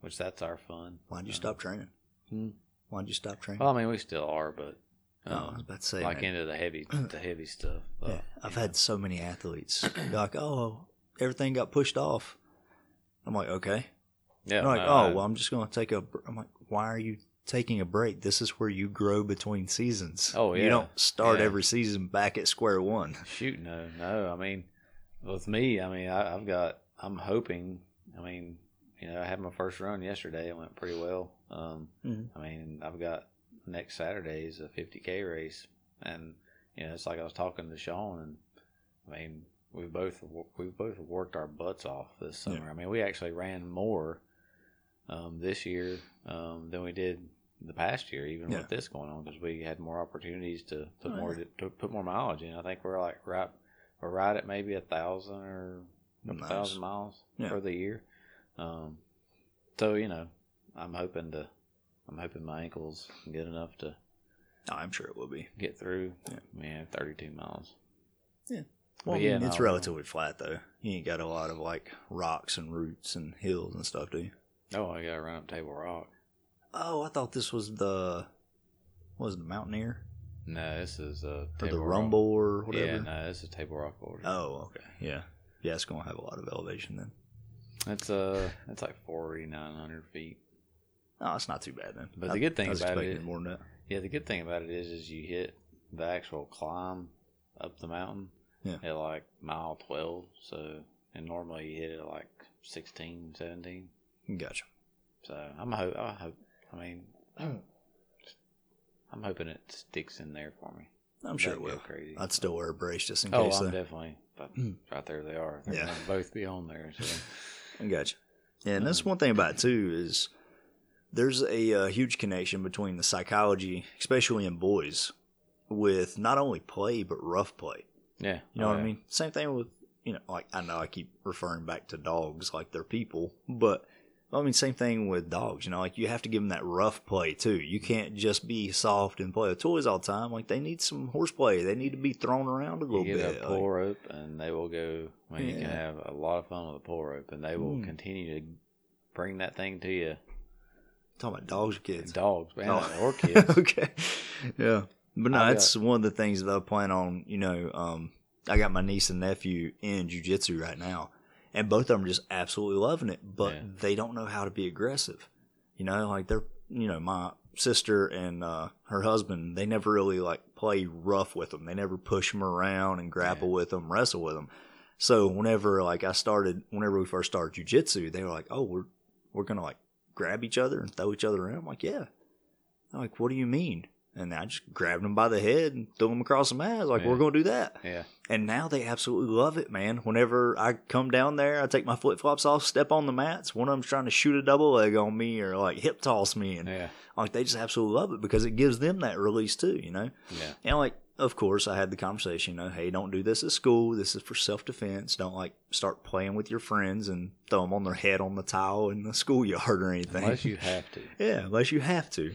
which that's our fun. Why'd you Uh, stop training? Hmm? Why'd you stop training? Well, I mean, we still are, but oh, I um, was about to say, like man. into the heavy, the heavy stuff. Uh, Yeah, I've had so many athletes be like, "Oh, everything got pushed off." I'm like, "Okay." yeah, They're like, no, "Oh, I- well, I'm just going to take a." br-" I'm like, "Why are you taking a break? This is where you grow between seasons. Oh, yeah, you don't start Yeah. every season back at square one." Shoot, no, no. I mean, with me, I mean, I, I've got. I'm hoping. I mean, you know, I had my first run yesterday. It went pretty well. Um, Mhm. I mean, I've got next Saturday is a 50k race, and you know, it's like I was talking to Sean, and I mean, we both we both worked our butts off this summer. Yeah. I mean, we actually ran more um, this year um, than we did the past year, even Yeah. with this going on, because we had more opportunities to put Oh, more yeah. to put more mileage in. I think we're like right we're right at maybe a thousand or a Nice. thousand miles Yeah. for the year. Um, so you know, I'm hoping to I'm hoping my ankles good enough to Oh, I'm sure it will be. get through. Yeah. Man, 32 miles. Yeah. Well, But I yeah, mean, it's no, relatively flat though. You ain't got a lot of like rocks and roots and hills and stuff, do you? Oh, I gotta run up Table Rock. Oh, I thought this was the was it, the Mountaineer No, this is uh, or the. Rumble or whatever. Yeah, no, this is Table Rock order. Oh, okay, yeah, yeah. It's gonna have a lot of elevation then. That's uh, that's like 4,900 feet. Oh, it's not too bad then. But I- the good thing about it more than that. Yeah, the good thing about it is, is you hit the actual climb up the mountain Yeah. at like mile 12. So, and normally you hit it at like 16, 17. Gotcha. So I'm hope. I hope. I mean, I'm hoping it sticks in there for me. I'm sure it That'd go will. Crazy. I'd still wear a brace just in oh, case. I'm though. definitely. But Mm. right there they are. They're Yeah. both be on there. So. I gotcha. Yeah, and that's one thing about it too is there's a, uh huge connection between the psychology, especially in boys, with not only play but rough play. Yeah. You know Oh, what I mean? Same thing with you know, like I know I keep referring back to dogs like they're people, but I mean same thing with dogs. You know, like you have to give them that rough play too. You can't just be soft and play with toys all the time. Like they need some horseplay. They need to be thrown around a little You get bit. a Like, rope, and they will go. I mean, you can have a lot of fun with a pull rope, and they will Mm. continue to bring that thing to you. talking about dogs or kids. Dogs, man, Oh. or kids. okay. Yeah. But no, that's one of the things that I plan on, you know, um, I got my niece and nephew in jujitsu right now. And both of them are just absolutely loving it, but Yeah. they don't know how to be aggressive. You know, like they're you know, my sister and uh, her husband, they never really like play rough with them. They never push them around and grapple Yeah. with them, wrestle with them. So whenever like I started, whenever we first started jujitsu, they were like, "Oh, we're we're gonna like grab each other and throw each other around." I'm like, "Yeah." They're like, what do you mean? And I just grabbed them by the head and threw them across the mat. I was like, Yeah. we're going to do that. Yeah, And now they absolutely love it, man. Whenever I come down there, I take my flip flops off, step on the mats. One of them's trying to shoot a double leg on me or like hip toss me. And yeah, like they just absolutely love it because it gives them that release too, you know? yeah. And like, of course, I had the conversation, you know, hey, don't do this at school. This is for self defense. Don't like start playing with your friends and throw them on their head on the tile in the schoolyard or anything. Unless you have to. Yeah, unless you have to.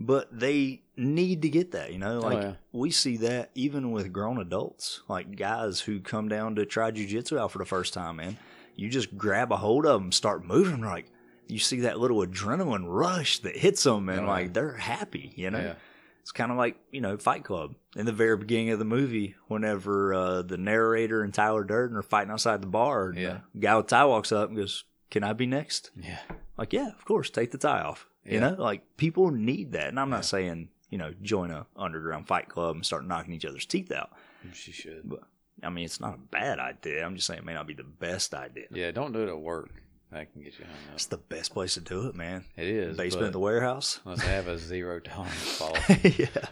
But they need to get that, you know? Like, yeah. we see that even with grown adults, like guys who come down to try jujitsu out for the first time, man. You just grab a hold of them, start moving, like, you see that little adrenaline rush that hits them, and Oh, like yeah. they're happy. You know, Yeah. it's kind of like you know Fight Club in the very beginning of the movie. Whenever uh, the narrator and Tyler Durden are fighting outside the bar, and Yeah. the guy with tie walks up and goes, "Can I be next?" Yeah. Like, yeah, of course, take the tie off. You Yeah. know, like people need that, and I'm not saying you know join a underground fight club and start knocking each other's teeth out. She should. But I mean, it's not a bad idea. I'm just saying it may not be the best idea. Yeah, don't do it at work. That can get you hung up. It's the best place to do it, man. It is. Basement of the warehouse. Let's have a zero tolerance policy. yeah,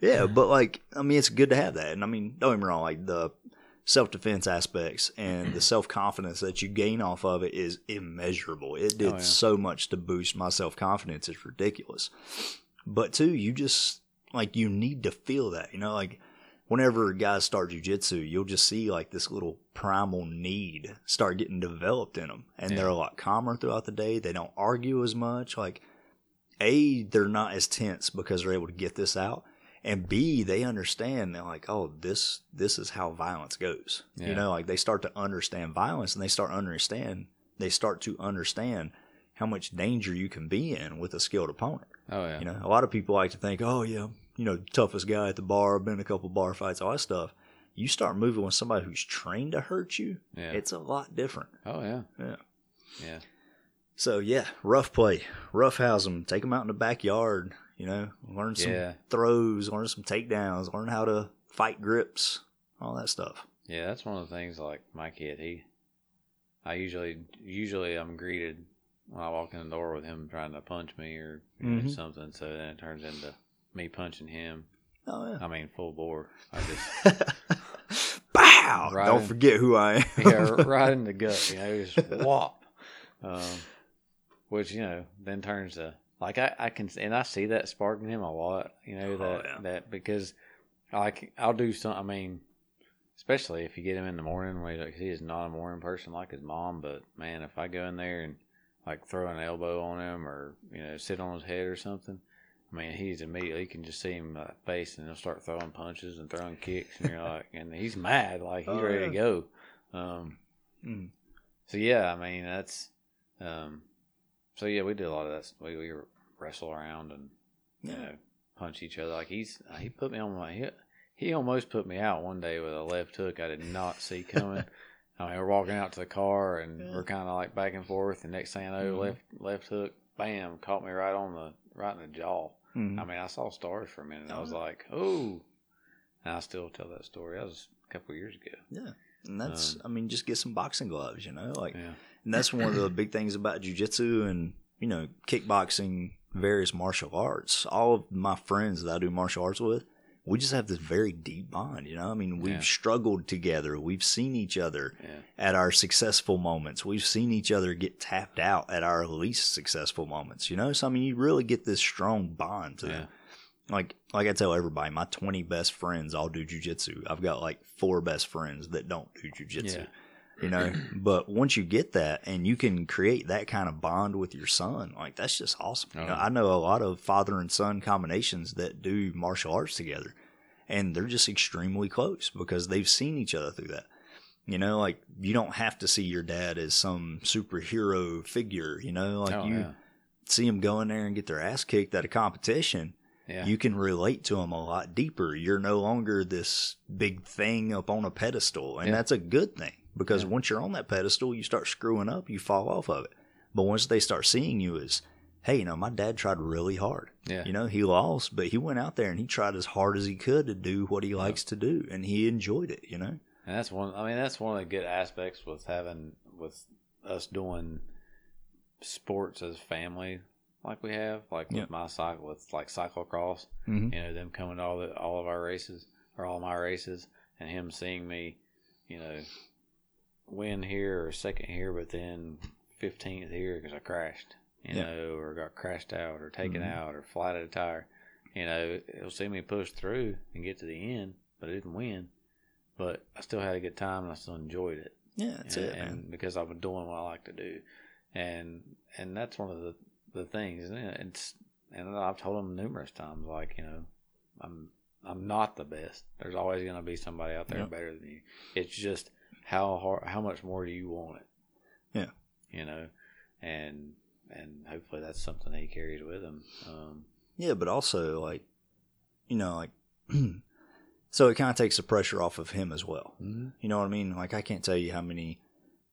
yeah, but like, I mean, it's good to have that, and I mean, don't get me wrong, like the self defense aspects and the self confidence that you gain off of it is immeasurable. It did Oh, yeah. so much to boost my self confidence; it's ridiculous. But two, you just like you need to feel that, you know, like. Whenever guys start jujitsu, you'll just see like this little primal need start getting developed in them, and Yeah. they're a lot calmer throughout the day. They don't argue as much. Like, a they're not as tense because they're able to get this out and b they understand they're like oh this this is how violence goes Yeah. you know like they start to understand violence and they start understand they start to understand how much danger you can be in with a skilled opponent Oh yeah. you know a lot of people like to think oh yeah you know toughest guy at the bar been in a couple bar fights all that stuff you start moving with somebody who's trained to hurt you Yeah. it's a lot different oh yeah. Yeah. Yeah. so yeah, rough play, rough house them, take them out in the backyard. You know, learn some Yeah. throws, learn some takedowns, learn how to fight grips, all that stuff. Yeah, that's one of the things. Like my kid, he, I usually, usually I'm greeted when I walk in the door with him trying to punch me or Mhm. something. So then it turns into me punching him. Oh yeah. I mean, full bore. I just Bow! Right Don't in- forget who I am. yeah, right in the gut. You know, just whop. Um, which you know then turns to like I, I can and I see that sparking him a lot. You know Oh, that yeah. that because like I'll do some. I mean, especially if you get him in the morning where he's like, he is not a morning person like his mom. But man, if I go in there and like throw an elbow on him or you know sit on his head or something. I mean, he's immediately you can just see him uh, face, and he'll start throwing punches and throwing kicks, and you're like, and he's mad, like he's Oh, ready yeah. to go. Um, Mm. so yeah, I mean that's um so yeah, we did a lot of that. We we wrestle around and you know punch each other. Like he's he put me on my hip. he almost put me out one day with a left hook I did not see coming. I mean, we're walking out to the car and Yeah. we're kind of like back and forth. And next thing I know, Mhm. left left hook, bam, caught me right on the right in the jaw. Mhm. I mean, I saw stars for a minute. I was Oh. like, oh, and I still tell that story. That was a couple of years ago. Yeah. And that's, Um, I mean, just get some boxing gloves, you know? Like, Yeah, And that's one of the big things about jujitsu and, you know, kickboxing, various martial arts. All of my friends that I do martial arts with, we just have this very deep bond, you know? I mean, we've Yeah. struggled together. We've seen each other yeah, at our successful moments. We've seen each other get tapped out at our least successful moments, you know? So, I mean, you really get this strong bond to yeah. like like I tell everybody, my twenty best friends all do jujitsu. I've got like four best friends that don't do jujitsu. Yeah. You know, but once you get that and you can create that kind of bond with your son, like that's just awesome. You know. Uh-huh. I know a lot of father and son combinations that do martial arts together, and they're just extremely close because they've seen each other through that. You know, like you don't have to see your dad as some superhero figure. You know, like oh, you yeah. see them go in there and get their ass kicked at a competition Yeah. you can relate to them a lot deeper. You're no longer this big thing up on a pedestal, and Yeah. that's a good thing because Yeah. once you're on that pedestal, you start screwing up, you fall off of it. But once they start seeing you as, hey, you know, my dad tried really hard. yeah. You know, he lost, but he went out there and he tried as hard as he could to do what he likes to do, and he enjoyed it. You know, And that's one. I mean, that's one of the good aspects with having with us doing sports as family, like we have, like with my cycle, with like cyclocross. mm-hmm. You know, them coming to all the all of our races or all my races, and him seeing me, you know, win here or second here, but then fifteenth here because I crashed, you Yeah. know, or got crashed out or taken Mhm. out or flatted a tire. You know, it'll see me push through and get to the end, but I didn't win. But I still had a good time and I still enjoyed it. yeah, that's and, it, man. and because I've been doing what I like to do, and and that's one of the the things. And it's and I've told them numerous times, like you know, I'm I'm not the best. There's always going to be somebody out there Yep. better than you. It's just how hard, how much more do you want it? Yeah. you know, and and hopefully that's something he carries with him. Um, Yeah, but also like, you know, like, so it kind of takes the pressure off of him as well. You know what I mean? Like, I can't tell you how many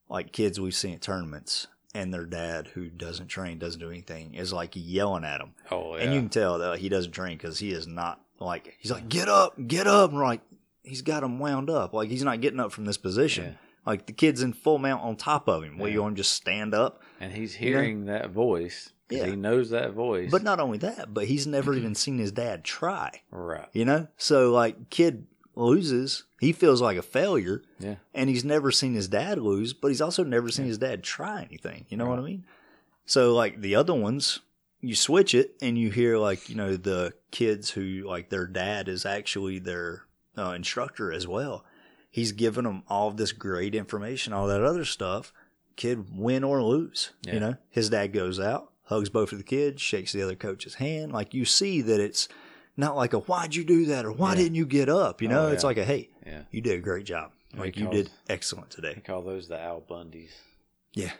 like kids we've seen at tournaments and their dad who doesn't train, doesn't do anything, is like yelling at them, oh yeah, and you can tell that he doesn't train because he is not like he's like get up, get up, and we're like he's got him wound up, like he's not getting up from this position. Yeah. Like the kid's in full mount on top of him. Yeah. you want him to just stand up? and he's you know? hearing that voice. Yeah. he knows that voice. But not only that, but he's never even seen his dad try. right, You know? So like kid loses, he feels like a failure yeah, and he's never seen his dad lose, but he's also never seen his dad try anything. You know what I mean? So like the other ones, you switch it and you hear like, you know, the kids who like their dad is actually their uh, instructor as well. He's giving them all of this great information, all that other stuff. Kid win or lose, Yeah. you know. His dad goes out, hugs both of the kids, shakes the other coach's hand. Like you see that it's not like a why'd you do that or why Yeah. didn't you get up? You know, Oh, it's like a hey, yeah. you did a great job. Yeah, Like you did excellent today. call those the Al Bundys. Yeah.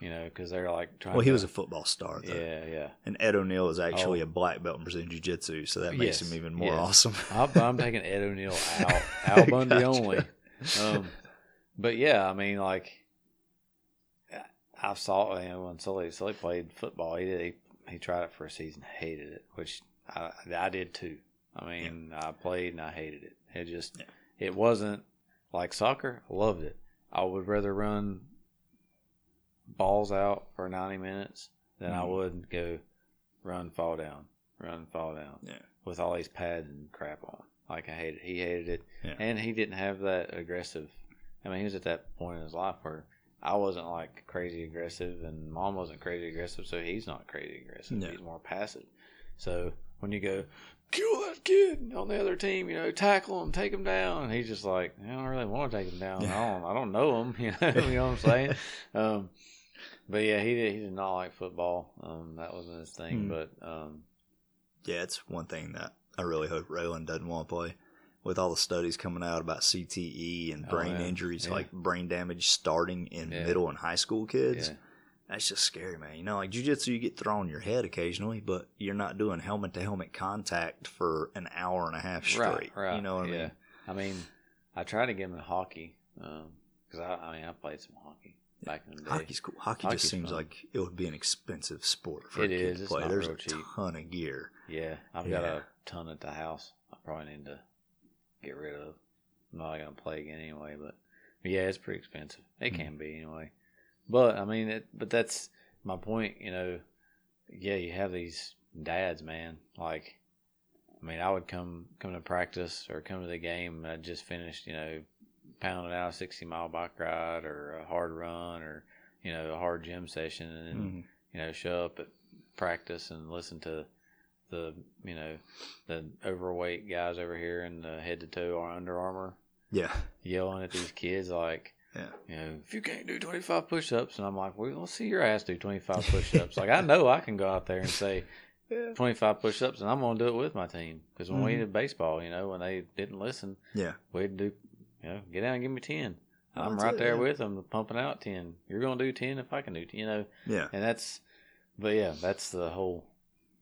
You know, because they're like trying. Well, he to, was a football star, though. yeah, yeah. And Ed O'Neill is actually Oh. a black belt in Brazilian Jiu Jitsu, so that makes Yes, him even more yes. awesome. I'm, I'm taking Ed O'Neill out, Al Bundy Gotcha. only. Um, but yeah, I mean, like I saw you know, when Sully Sully played football. He did he, he tried it for a season, hated it, which I I did too. I mean, I played and I hated it. It just Yeah. it wasn't like soccer. I loved it. I would rather run balls out for 90 minutes than I Mhm. would go run, fall down, run, fall down Yeah. with all these pads and crap on. Like I hated, he hated it, Yeah. and he didn't have that aggressive. I mean, he was at that point in his life where I wasn't like crazy aggressive, and mom wasn't crazy aggressive, so he's not crazy aggressive. Yeah. He's more passive. So when you go kill that kid on the other team, you know, tackle him, take him down, and he's just like, I don't really want to take him down. I don't, I don't know him. You know, you know what I'm saying? Um, but yeah, he did. He did not like football. Um, that wasn't his thing. Hmm. But um, Yeah, it's one thing that I really hope Raylan doesn't want to play. With all the studies coming out about CTE and Oh, brain yeah. injuries, Yeah. like brain damage starting in Yeah. middle and high school kids, yeah, that's just scary, man. You know, like jujitsu, you get thrown on your head occasionally, but you're not doing helmet to helmet contact for an hour and a half straight. Right, right. You know what yeah. I mean? I mean, I tried to get him in hockey because I, I mean, I played some hockey back in the day. Hockey's cool. Hockey Hockey's just seems fun. like it would be an expensive sport for It a kid is. to It's play. There's a cheap. ton of gear. Yeah, I've got Yeah. a ton at the house. I probably need to get rid of. I'm not gonna play again anyway, but yeah, it's pretty expensive. It Mhm. can be anyway. But I mean, it, but that's my point. You know, yeah, you have these dads, man. Like, I mean, I would come come to practice or come to the game. And I just finished, you know, pounding out a sixty mile bike ride or a hard run or you know a hard gym session, and Mhm. you know, show up at practice and listen to the, you know, the overweight guys over here in the head to toe or Under Armour Yeah. yelling at these kids like, Yeah. you know, if you can't do 25 push ups. And I'm like, well, let's see your ass do 25 push ups. like, I know I can go out there and say 25 push ups and I'm going to do it with my team. Because when we Mhm. did baseball, you know, when they didn't listen, Yeah. we'd do, you know, get down and give me 10. Oh, I'm right it, there yeah. with them, pumping out 10. You're going to do 10 if I can do 10, you know. Yeah. And that's, but yeah, that's the whole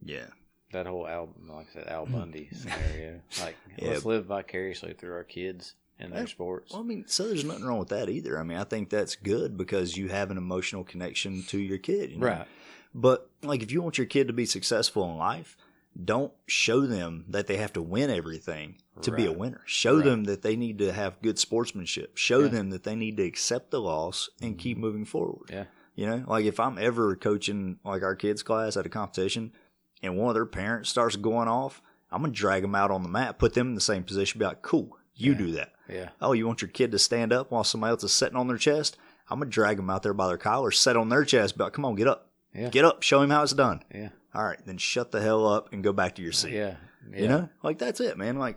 Yeah. that whole Al, like I said, Al mm. Bundy scenario. Like, Yeah. let's live vicariously through our kids and their sports. Well, I mean, so there's nothing wrong with that either. I mean, I think that's good because you have an emotional connection to your kid. You know? Right. But like, if you want your kid to be successful in life, don't show them that they have to win everything to be a winner. Show Right. them that they need to have good sportsmanship. Show Yeah. them that they need to accept the loss and keep mm-hmm. moving forward. Yeah. You know, like if I'm ever coaching like our kids class at a competition and one of their parents starts going off, I'm gonna drag them out on the mat, put them in the same position, be like, "Cool, you Yeah. do that." Yeah. Oh, you want your kid to stand up while somebody else is sitting on their chest? I'm gonna drag them out there by their collar, set on their chest, be like, "Come on, get up, Yeah. get up, show him how it's done." Yeah. All right, then shut the hell up and go back to your seat. Yeah. Yeah. You know, like that's it, man. Like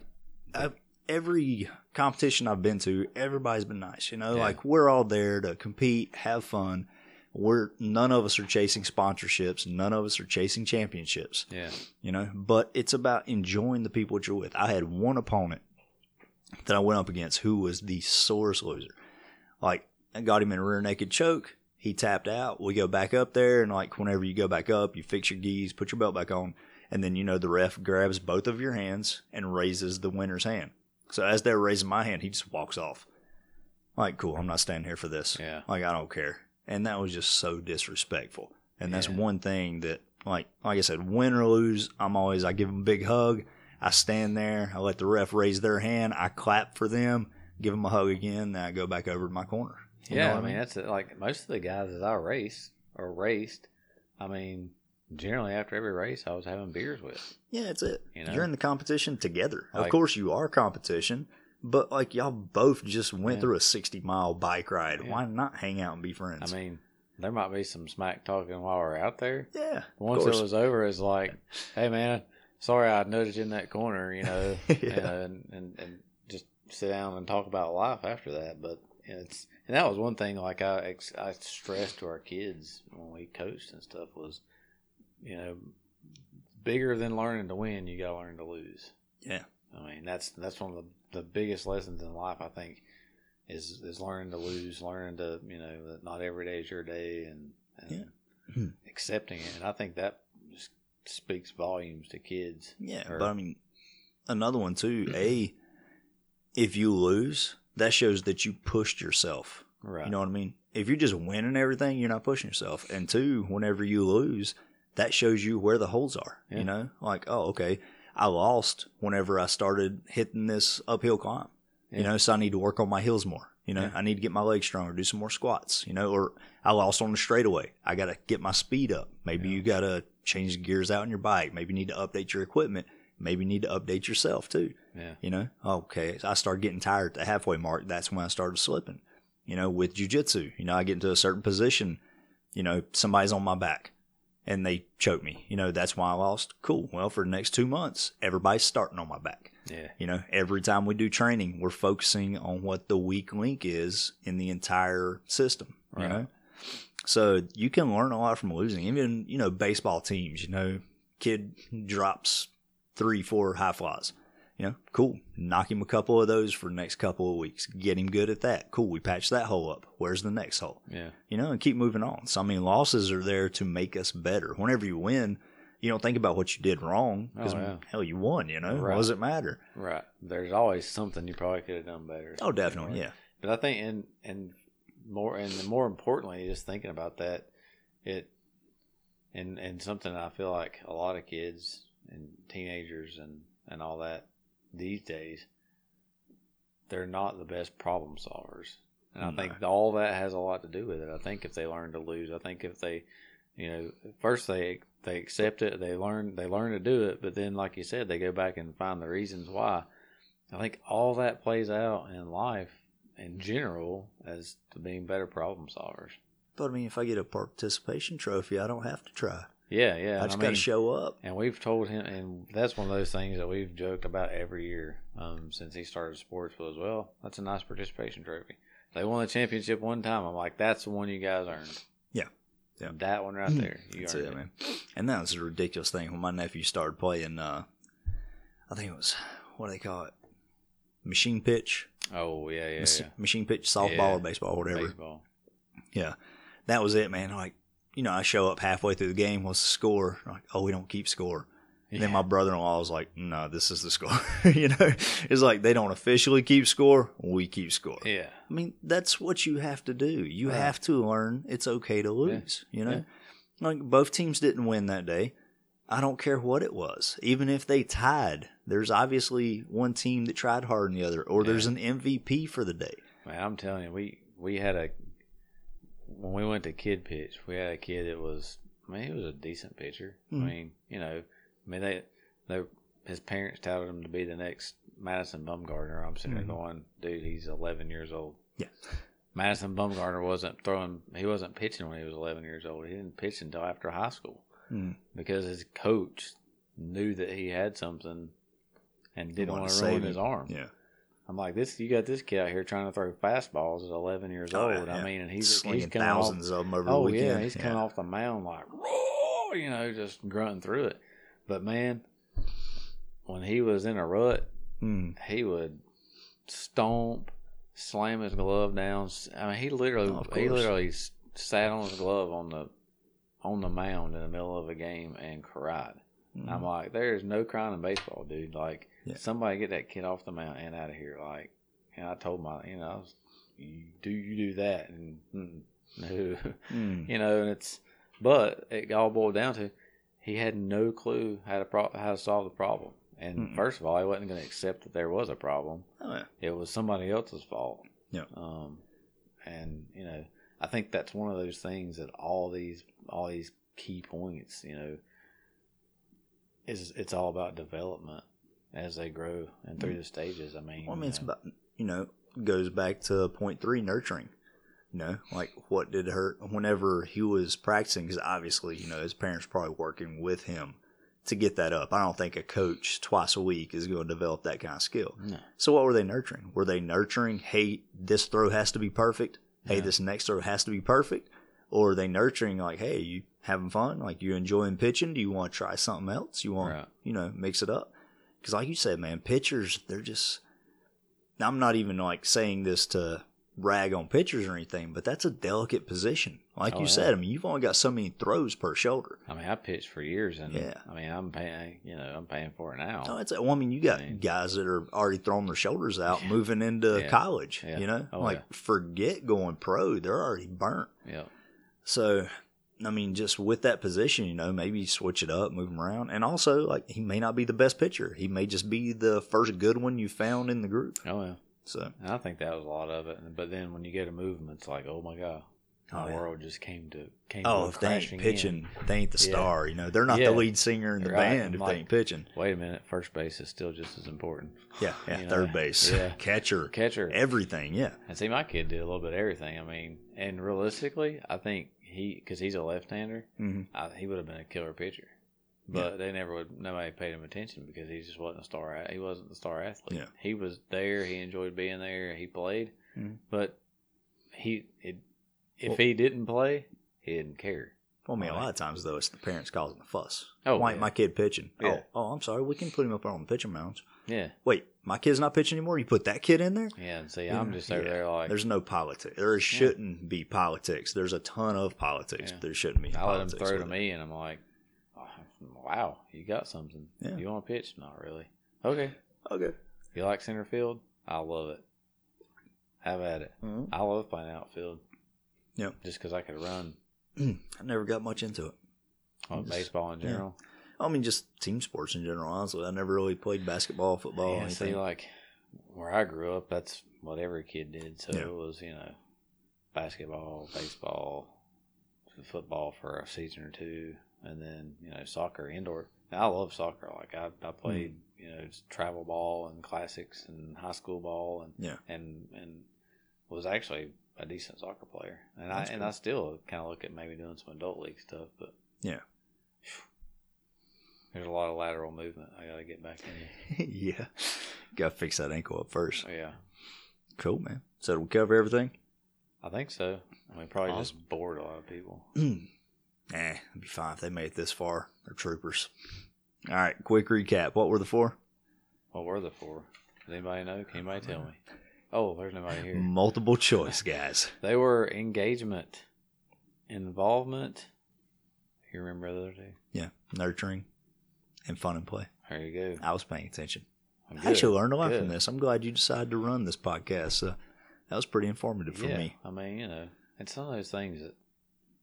I've, every competition I've been to, everybody's been nice. You know, Yeah. like we're all there to compete, have fun. We're none of us are chasing sponsorships. None of us are chasing championships. Yeah. You know, but it's about enjoying the people that you're with. I had one opponent that I went up against who was the sorest loser. Like I got him in a rear naked choke. He tapped out. We go back up there, and like whenever you go back up, you fix your gis, put your belt back on, and then you know the ref grabs both of your hands and raises the winner's hand. So as they're raising my hand, he just walks off. Like, cool, I'm not standing here for this. Yeah. Like, I don't care. And that was just so disrespectful. And that's Yeah. one thing that, like, like I said, win or lose, I'm always I give them a big hug. I stand there. I let the ref raise their hand. I clap for them, give them a hug again. Then I go back over to my corner. You yeah, know I what mean that's like most of the guys that I race or raced. I mean, generally after every race, I was having beers with. yeah, that's it. You know? You're in the competition together. of course, you are competition, but like y'all both just went Yeah. through a 60 mile bike ride. Yeah. Why not hang out and be friends? I mean, there might be some smack talking while we're out there. yeah. of Once it was over, it's like, hey man, sorry I nudged you in that corner, you know, Yeah. and, and and just sit down and talk about life after that. But it's and that was one thing like I I stressed to our kids when we coached and stuff was, you know, bigger than learning to win, you got to learn to lose. Yeah. I mean that's that's one of the, the biggest lessons in life I think is is learning to lose, learning to you know that not every day is your day, and, and Yeah. Hmm. accepting it. And I think that just speaks volumes to kids. Yeah, Or- but I mean, another one too. A, if you lose, that shows that you pushed yourself. Right. You know what I mean? If you're just winning everything, you're not pushing yourself. And two, whenever you lose, that shows you where the holes are. Yeah. You know, like oh, okay, I lost whenever I started hitting this uphill climb. You know, so I need to work on my heels more. You know, Yeah. I need to get my legs stronger, do some more squats. You know, or I lost on the straightaway. I got to get my speed up. Maybe Yeah. you got to change the gears out in your bike. Maybe you need to update your equipment. Maybe you need to update yourself too. yeah. You know, okay, I started getting tired at the halfway mark. That's when I started slipping. You know, with jujitsu, you know, I get into a certain position, you know, somebody's on my back and they choke me. You know, that's why I lost. Cool. Well, for the next two months, everybody's starting on my back. Yeah. You know, every time we do training, we're focusing on what the weak link is in the entire system. You Right. know, so you can learn a lot from losing. Even you know, baseball teams. You know, kid drops three, four high flies. You know, cool. Knock him a couple of those for the next couple of weeks. Get him good at that. Cool. We patch that hole up. Where's the next hole? Yeah. you know, and keep moving on. So, I mean, losses are there to make us better. Whenever you win, you don't think about what you did wrong because, Oh, yeah. hell, you won, you know? Right. What does it matter? Right. There's always something you probably could have done better. Oh, definitely, yeah. But I think, and and more, and more importantly, just thinking about that, it, and and something I feel like a lot of kids and teenagers and and all that these days, they're not the best problem solvers, and I No. think all that has a lot to do with it. I think if they learn to lose, I think if they, you know, first they they accept it, they learn they learn to do it, but then like you said, they go back and find the reasons why. I think all that plays out in life in general as to being better problem solvers. But, I mean, if I get a participation trophy, I don't have to try. Yeah, yeah. I just I got to show up. and we've told him, and that's one of those things that we've joked about every year um, since he started sports. Was well, that's a nice participation trophy. They won the championship one time. I'm like, that's the one you guys earned. Yeah. Yeah. that one right there. You That's earned it, man. And that was a ridiculous thing when my nephew started playing, uh, I think it was, what do they call it? Machine pitch? Oh yeah, yeah, Mach- yeah. Machine pitch, softball Yeah. or baseball, whatever. Baseball. Yeah, that was it, man. Like, you know, I show up halfway through the game. What's the score? Like, oh, we don't keep score. And then my brother-in-law was like, "No, this is the score." you know, it's like they don't officially keep score. We keep score. yeah, I mean, that's what you have to do. You Right. have to learn it's okay to lose. You know, Yeah. like both teams didn't win that day. I don't care what it was. Even if they tied, there's obviously one team that tried harder than the other, or there's an MVP for the day. Man, I'm telling you, we we had a when we went to kid pitch, we had a kid that was I mean, he was a decent pitcher. Mhm. I mean, you know, I mean they they his parents touted him to be the next Madison Bumgarner. I'm sitting Mhm. there going, dude, he's 11 years old. Yeah. Madison Bumgarner wasn't throwing. He wasn't pitching when he was 11 years old. He didn't pitch until after high school Mm. because his coach knew that he had something and didn't want ruin his arm. Yeah. I'm like, this. You got this kid out here trying to throw fastballs at 11 years Oh, old. yeah. I mean, and he's he's slinging coming off. thousands of them over Oh the weekend. yeah, he's coming off the mound like, "Roar," you know, just grunting through it. But man, when he was in a rut, Mm. he would stomp, slam his glove down. I mean, he literally, Oh, he literally sat on his glove on the on the mound in the middle of a game and cried. Mm-hmm. I'm like, there's no crying in baseball, dude. Like, Yeah. somebody get that kid off the mound and out of here. Like, and I told my, you know, you do you do that and mm, no, Mm. you know, and it's, but it all boiled down to he had no clue how to pro- how to solve the problem. And Mm-mm. first of all, he wasn't going to accept that there was a problem. Oh, yeah. It was somebody else's fault. Yeah. Um, and you know, I think that's one of those things that all these all these key points, you know, is it's all about development as they grow and through mm. the stages. I mean, Well, I mean, it's about you know goes back to point three, nurturing. You know, like what did hurt whenever he was practicing? Because obviously, you know, his parents probably working with him to get that up. I don't think a coach twice a week is going to develop that kind of skill. no. So, what were they nurturing? Were they nurturing? Hey, this throw has to be perfect. Hey, Yeah. this next throw has to be perfect. Or are they nurturing like, hey, you having fun? Like you're enjoying pitching? Do you want to try something else? You want, Right. you know, mix it up? Because like you said, man, pitchers, they're just. I'm not even like saying this to rag on pitchers or anything, but that's a delicate position. Like Oh, you yeah. said, I mean, you've only got so many throws per shoulder. I mean, I pitched for years, and Yeah. I mean, I'm paying, you know, I'm paying for it now. No, it's well, I mean, you got I mean- guys that are already throwing their shoulders out, moving into Yeah. college. Yeah. You know, Oh, like yeah. forget going pro; they're already burnt. yeah, So, I mean, just with that position, you know, maybe switch it up, move him around, and also like he may not be the best pitcher; he may just be the first good one you found in the group. oh yeah. So, And I think that was a lot of it. But then when you get a movement, it's like, oh my god, Oh, my yeah. world just came to came. oh, to if they ain't pitching, they ain't the Yeah. star. You know, they're not Yeah. the lead singer in the Right. band if Like- they ain't pitching. Wait a minute, first base is still just as important. Yeah, yeah, You know, third base, yeah. catcher, Catcher, everything. Yeah, And see, my kid did a little bit of everything. I mean, and realistically, I think he, because he's a left-hander, hmm I, he would have been a killer pitcher. But they never would. Nobody paid him attention because he just wasn't a star. He wasn't the star athlete. Yeah. He was there. He enjoyed being there. He played, Mhm. but he, it, if Well- he didn't play, he didn't care. Well, I mean, a lot of times though, it's the parents causing the fuss. Oh, why yeah. ain't my kid pitching? Yeah. Oh, oh, I'm sorry. We can put him up on the pitching mounds. Yeah, Wait, my kid's not pitching anymore. You put that kid in there? yeah. And see, I'm just over Yeah. there like There's no politics. There shouldn't be politics. There's a ton of politics. Yeah. There shouldn't be. I let politics throw to me, and I'm like, oh, "Wow, you got something. Yeah. You want to pitch? Not really. Okay. Okay. You like center field? I love it. Have at it. Mhm. I love playing outfield. Yep. Just because I could run. I never got much into it. On Just- baseball in yeah. I mean, just team sports in general. Honestly, I never really played basketball, football, yeah, anything. see, like where I grew up, that's what every kid did. So Yeah. it was, you know, basketball, baseball, football for a season or two, and then you know soccer indoor. I love soccer. Like I, I played, Hmm. you know, travel ball and classics and high school ball, and Yeah. and and was actually a decent soccer player. And I That's and. I still kind of look at maybe doing some adult league stuff, but Yeah. There's a lot of lateral movement. I got to get back into. yeah, got to fix that ankle up first. Yeah, Cool, man. So did we cover everything? I think so. I mean, probably Awesome. just bored a lot of people. Eh, it'd be fine if they made it this far. They're troopers. All right, quick recap. What were the four? What were the four? Does anybody know? Can anybody tell me? Oh, there's nobody here. Multiple choice, guys. They were engagement, involvement. You remember the other two? Yeah, nurturing and fun and play. There you go. I was paying attention. I'm I good. actually learned a lot from this. I'm glad you decided to run this podcast. So that was pretty informative for yeah, me. I mean, you know, it's some of those things that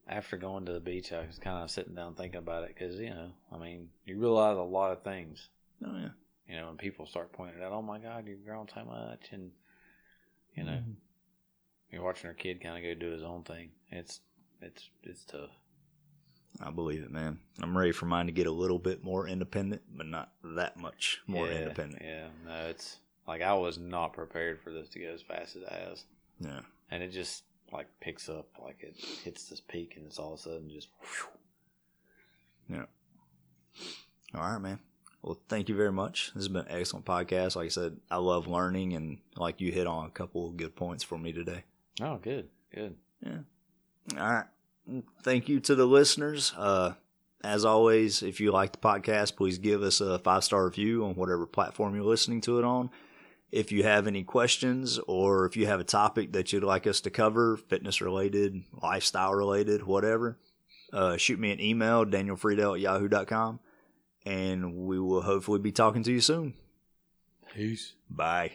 after going to the beach, I was kind of sitting down thinking about it because, you know, I mean, you realize a lot of things. Oh yeah. You know, when people start pointing out, oh my God, you've grown so much. And, you know, Mhm. you're watching our kid kind of go do his own thing. It's, it's, it's tough. I believe it, man. I'm ready for mine to get a little bit more independent, but not that much more yeah, independent. Yeah, no, it's like I was not prepared for this to go as fast as it has. Yeah. and it just like picks up like it hits this peak and it's all of a sudden just Yeah. All right, man. Well, thank you very much. This has been an excellent podcast. Like I said, I love learning, and like you hit on a couple of good points for me today. oh good good Yeah. All right. Thank you to the listeners. Uh, as always, if you like the podcast, please give us a five star review on whatever platform you're listening to it on. If you have any questions or if you have a topic that you'd like us to cover, fitness related, lifestyle related, whatever, uh, shoot me an email, danielfriedel at yahoo.com, and we will hopefully be talking to you soon. Peace. Bye.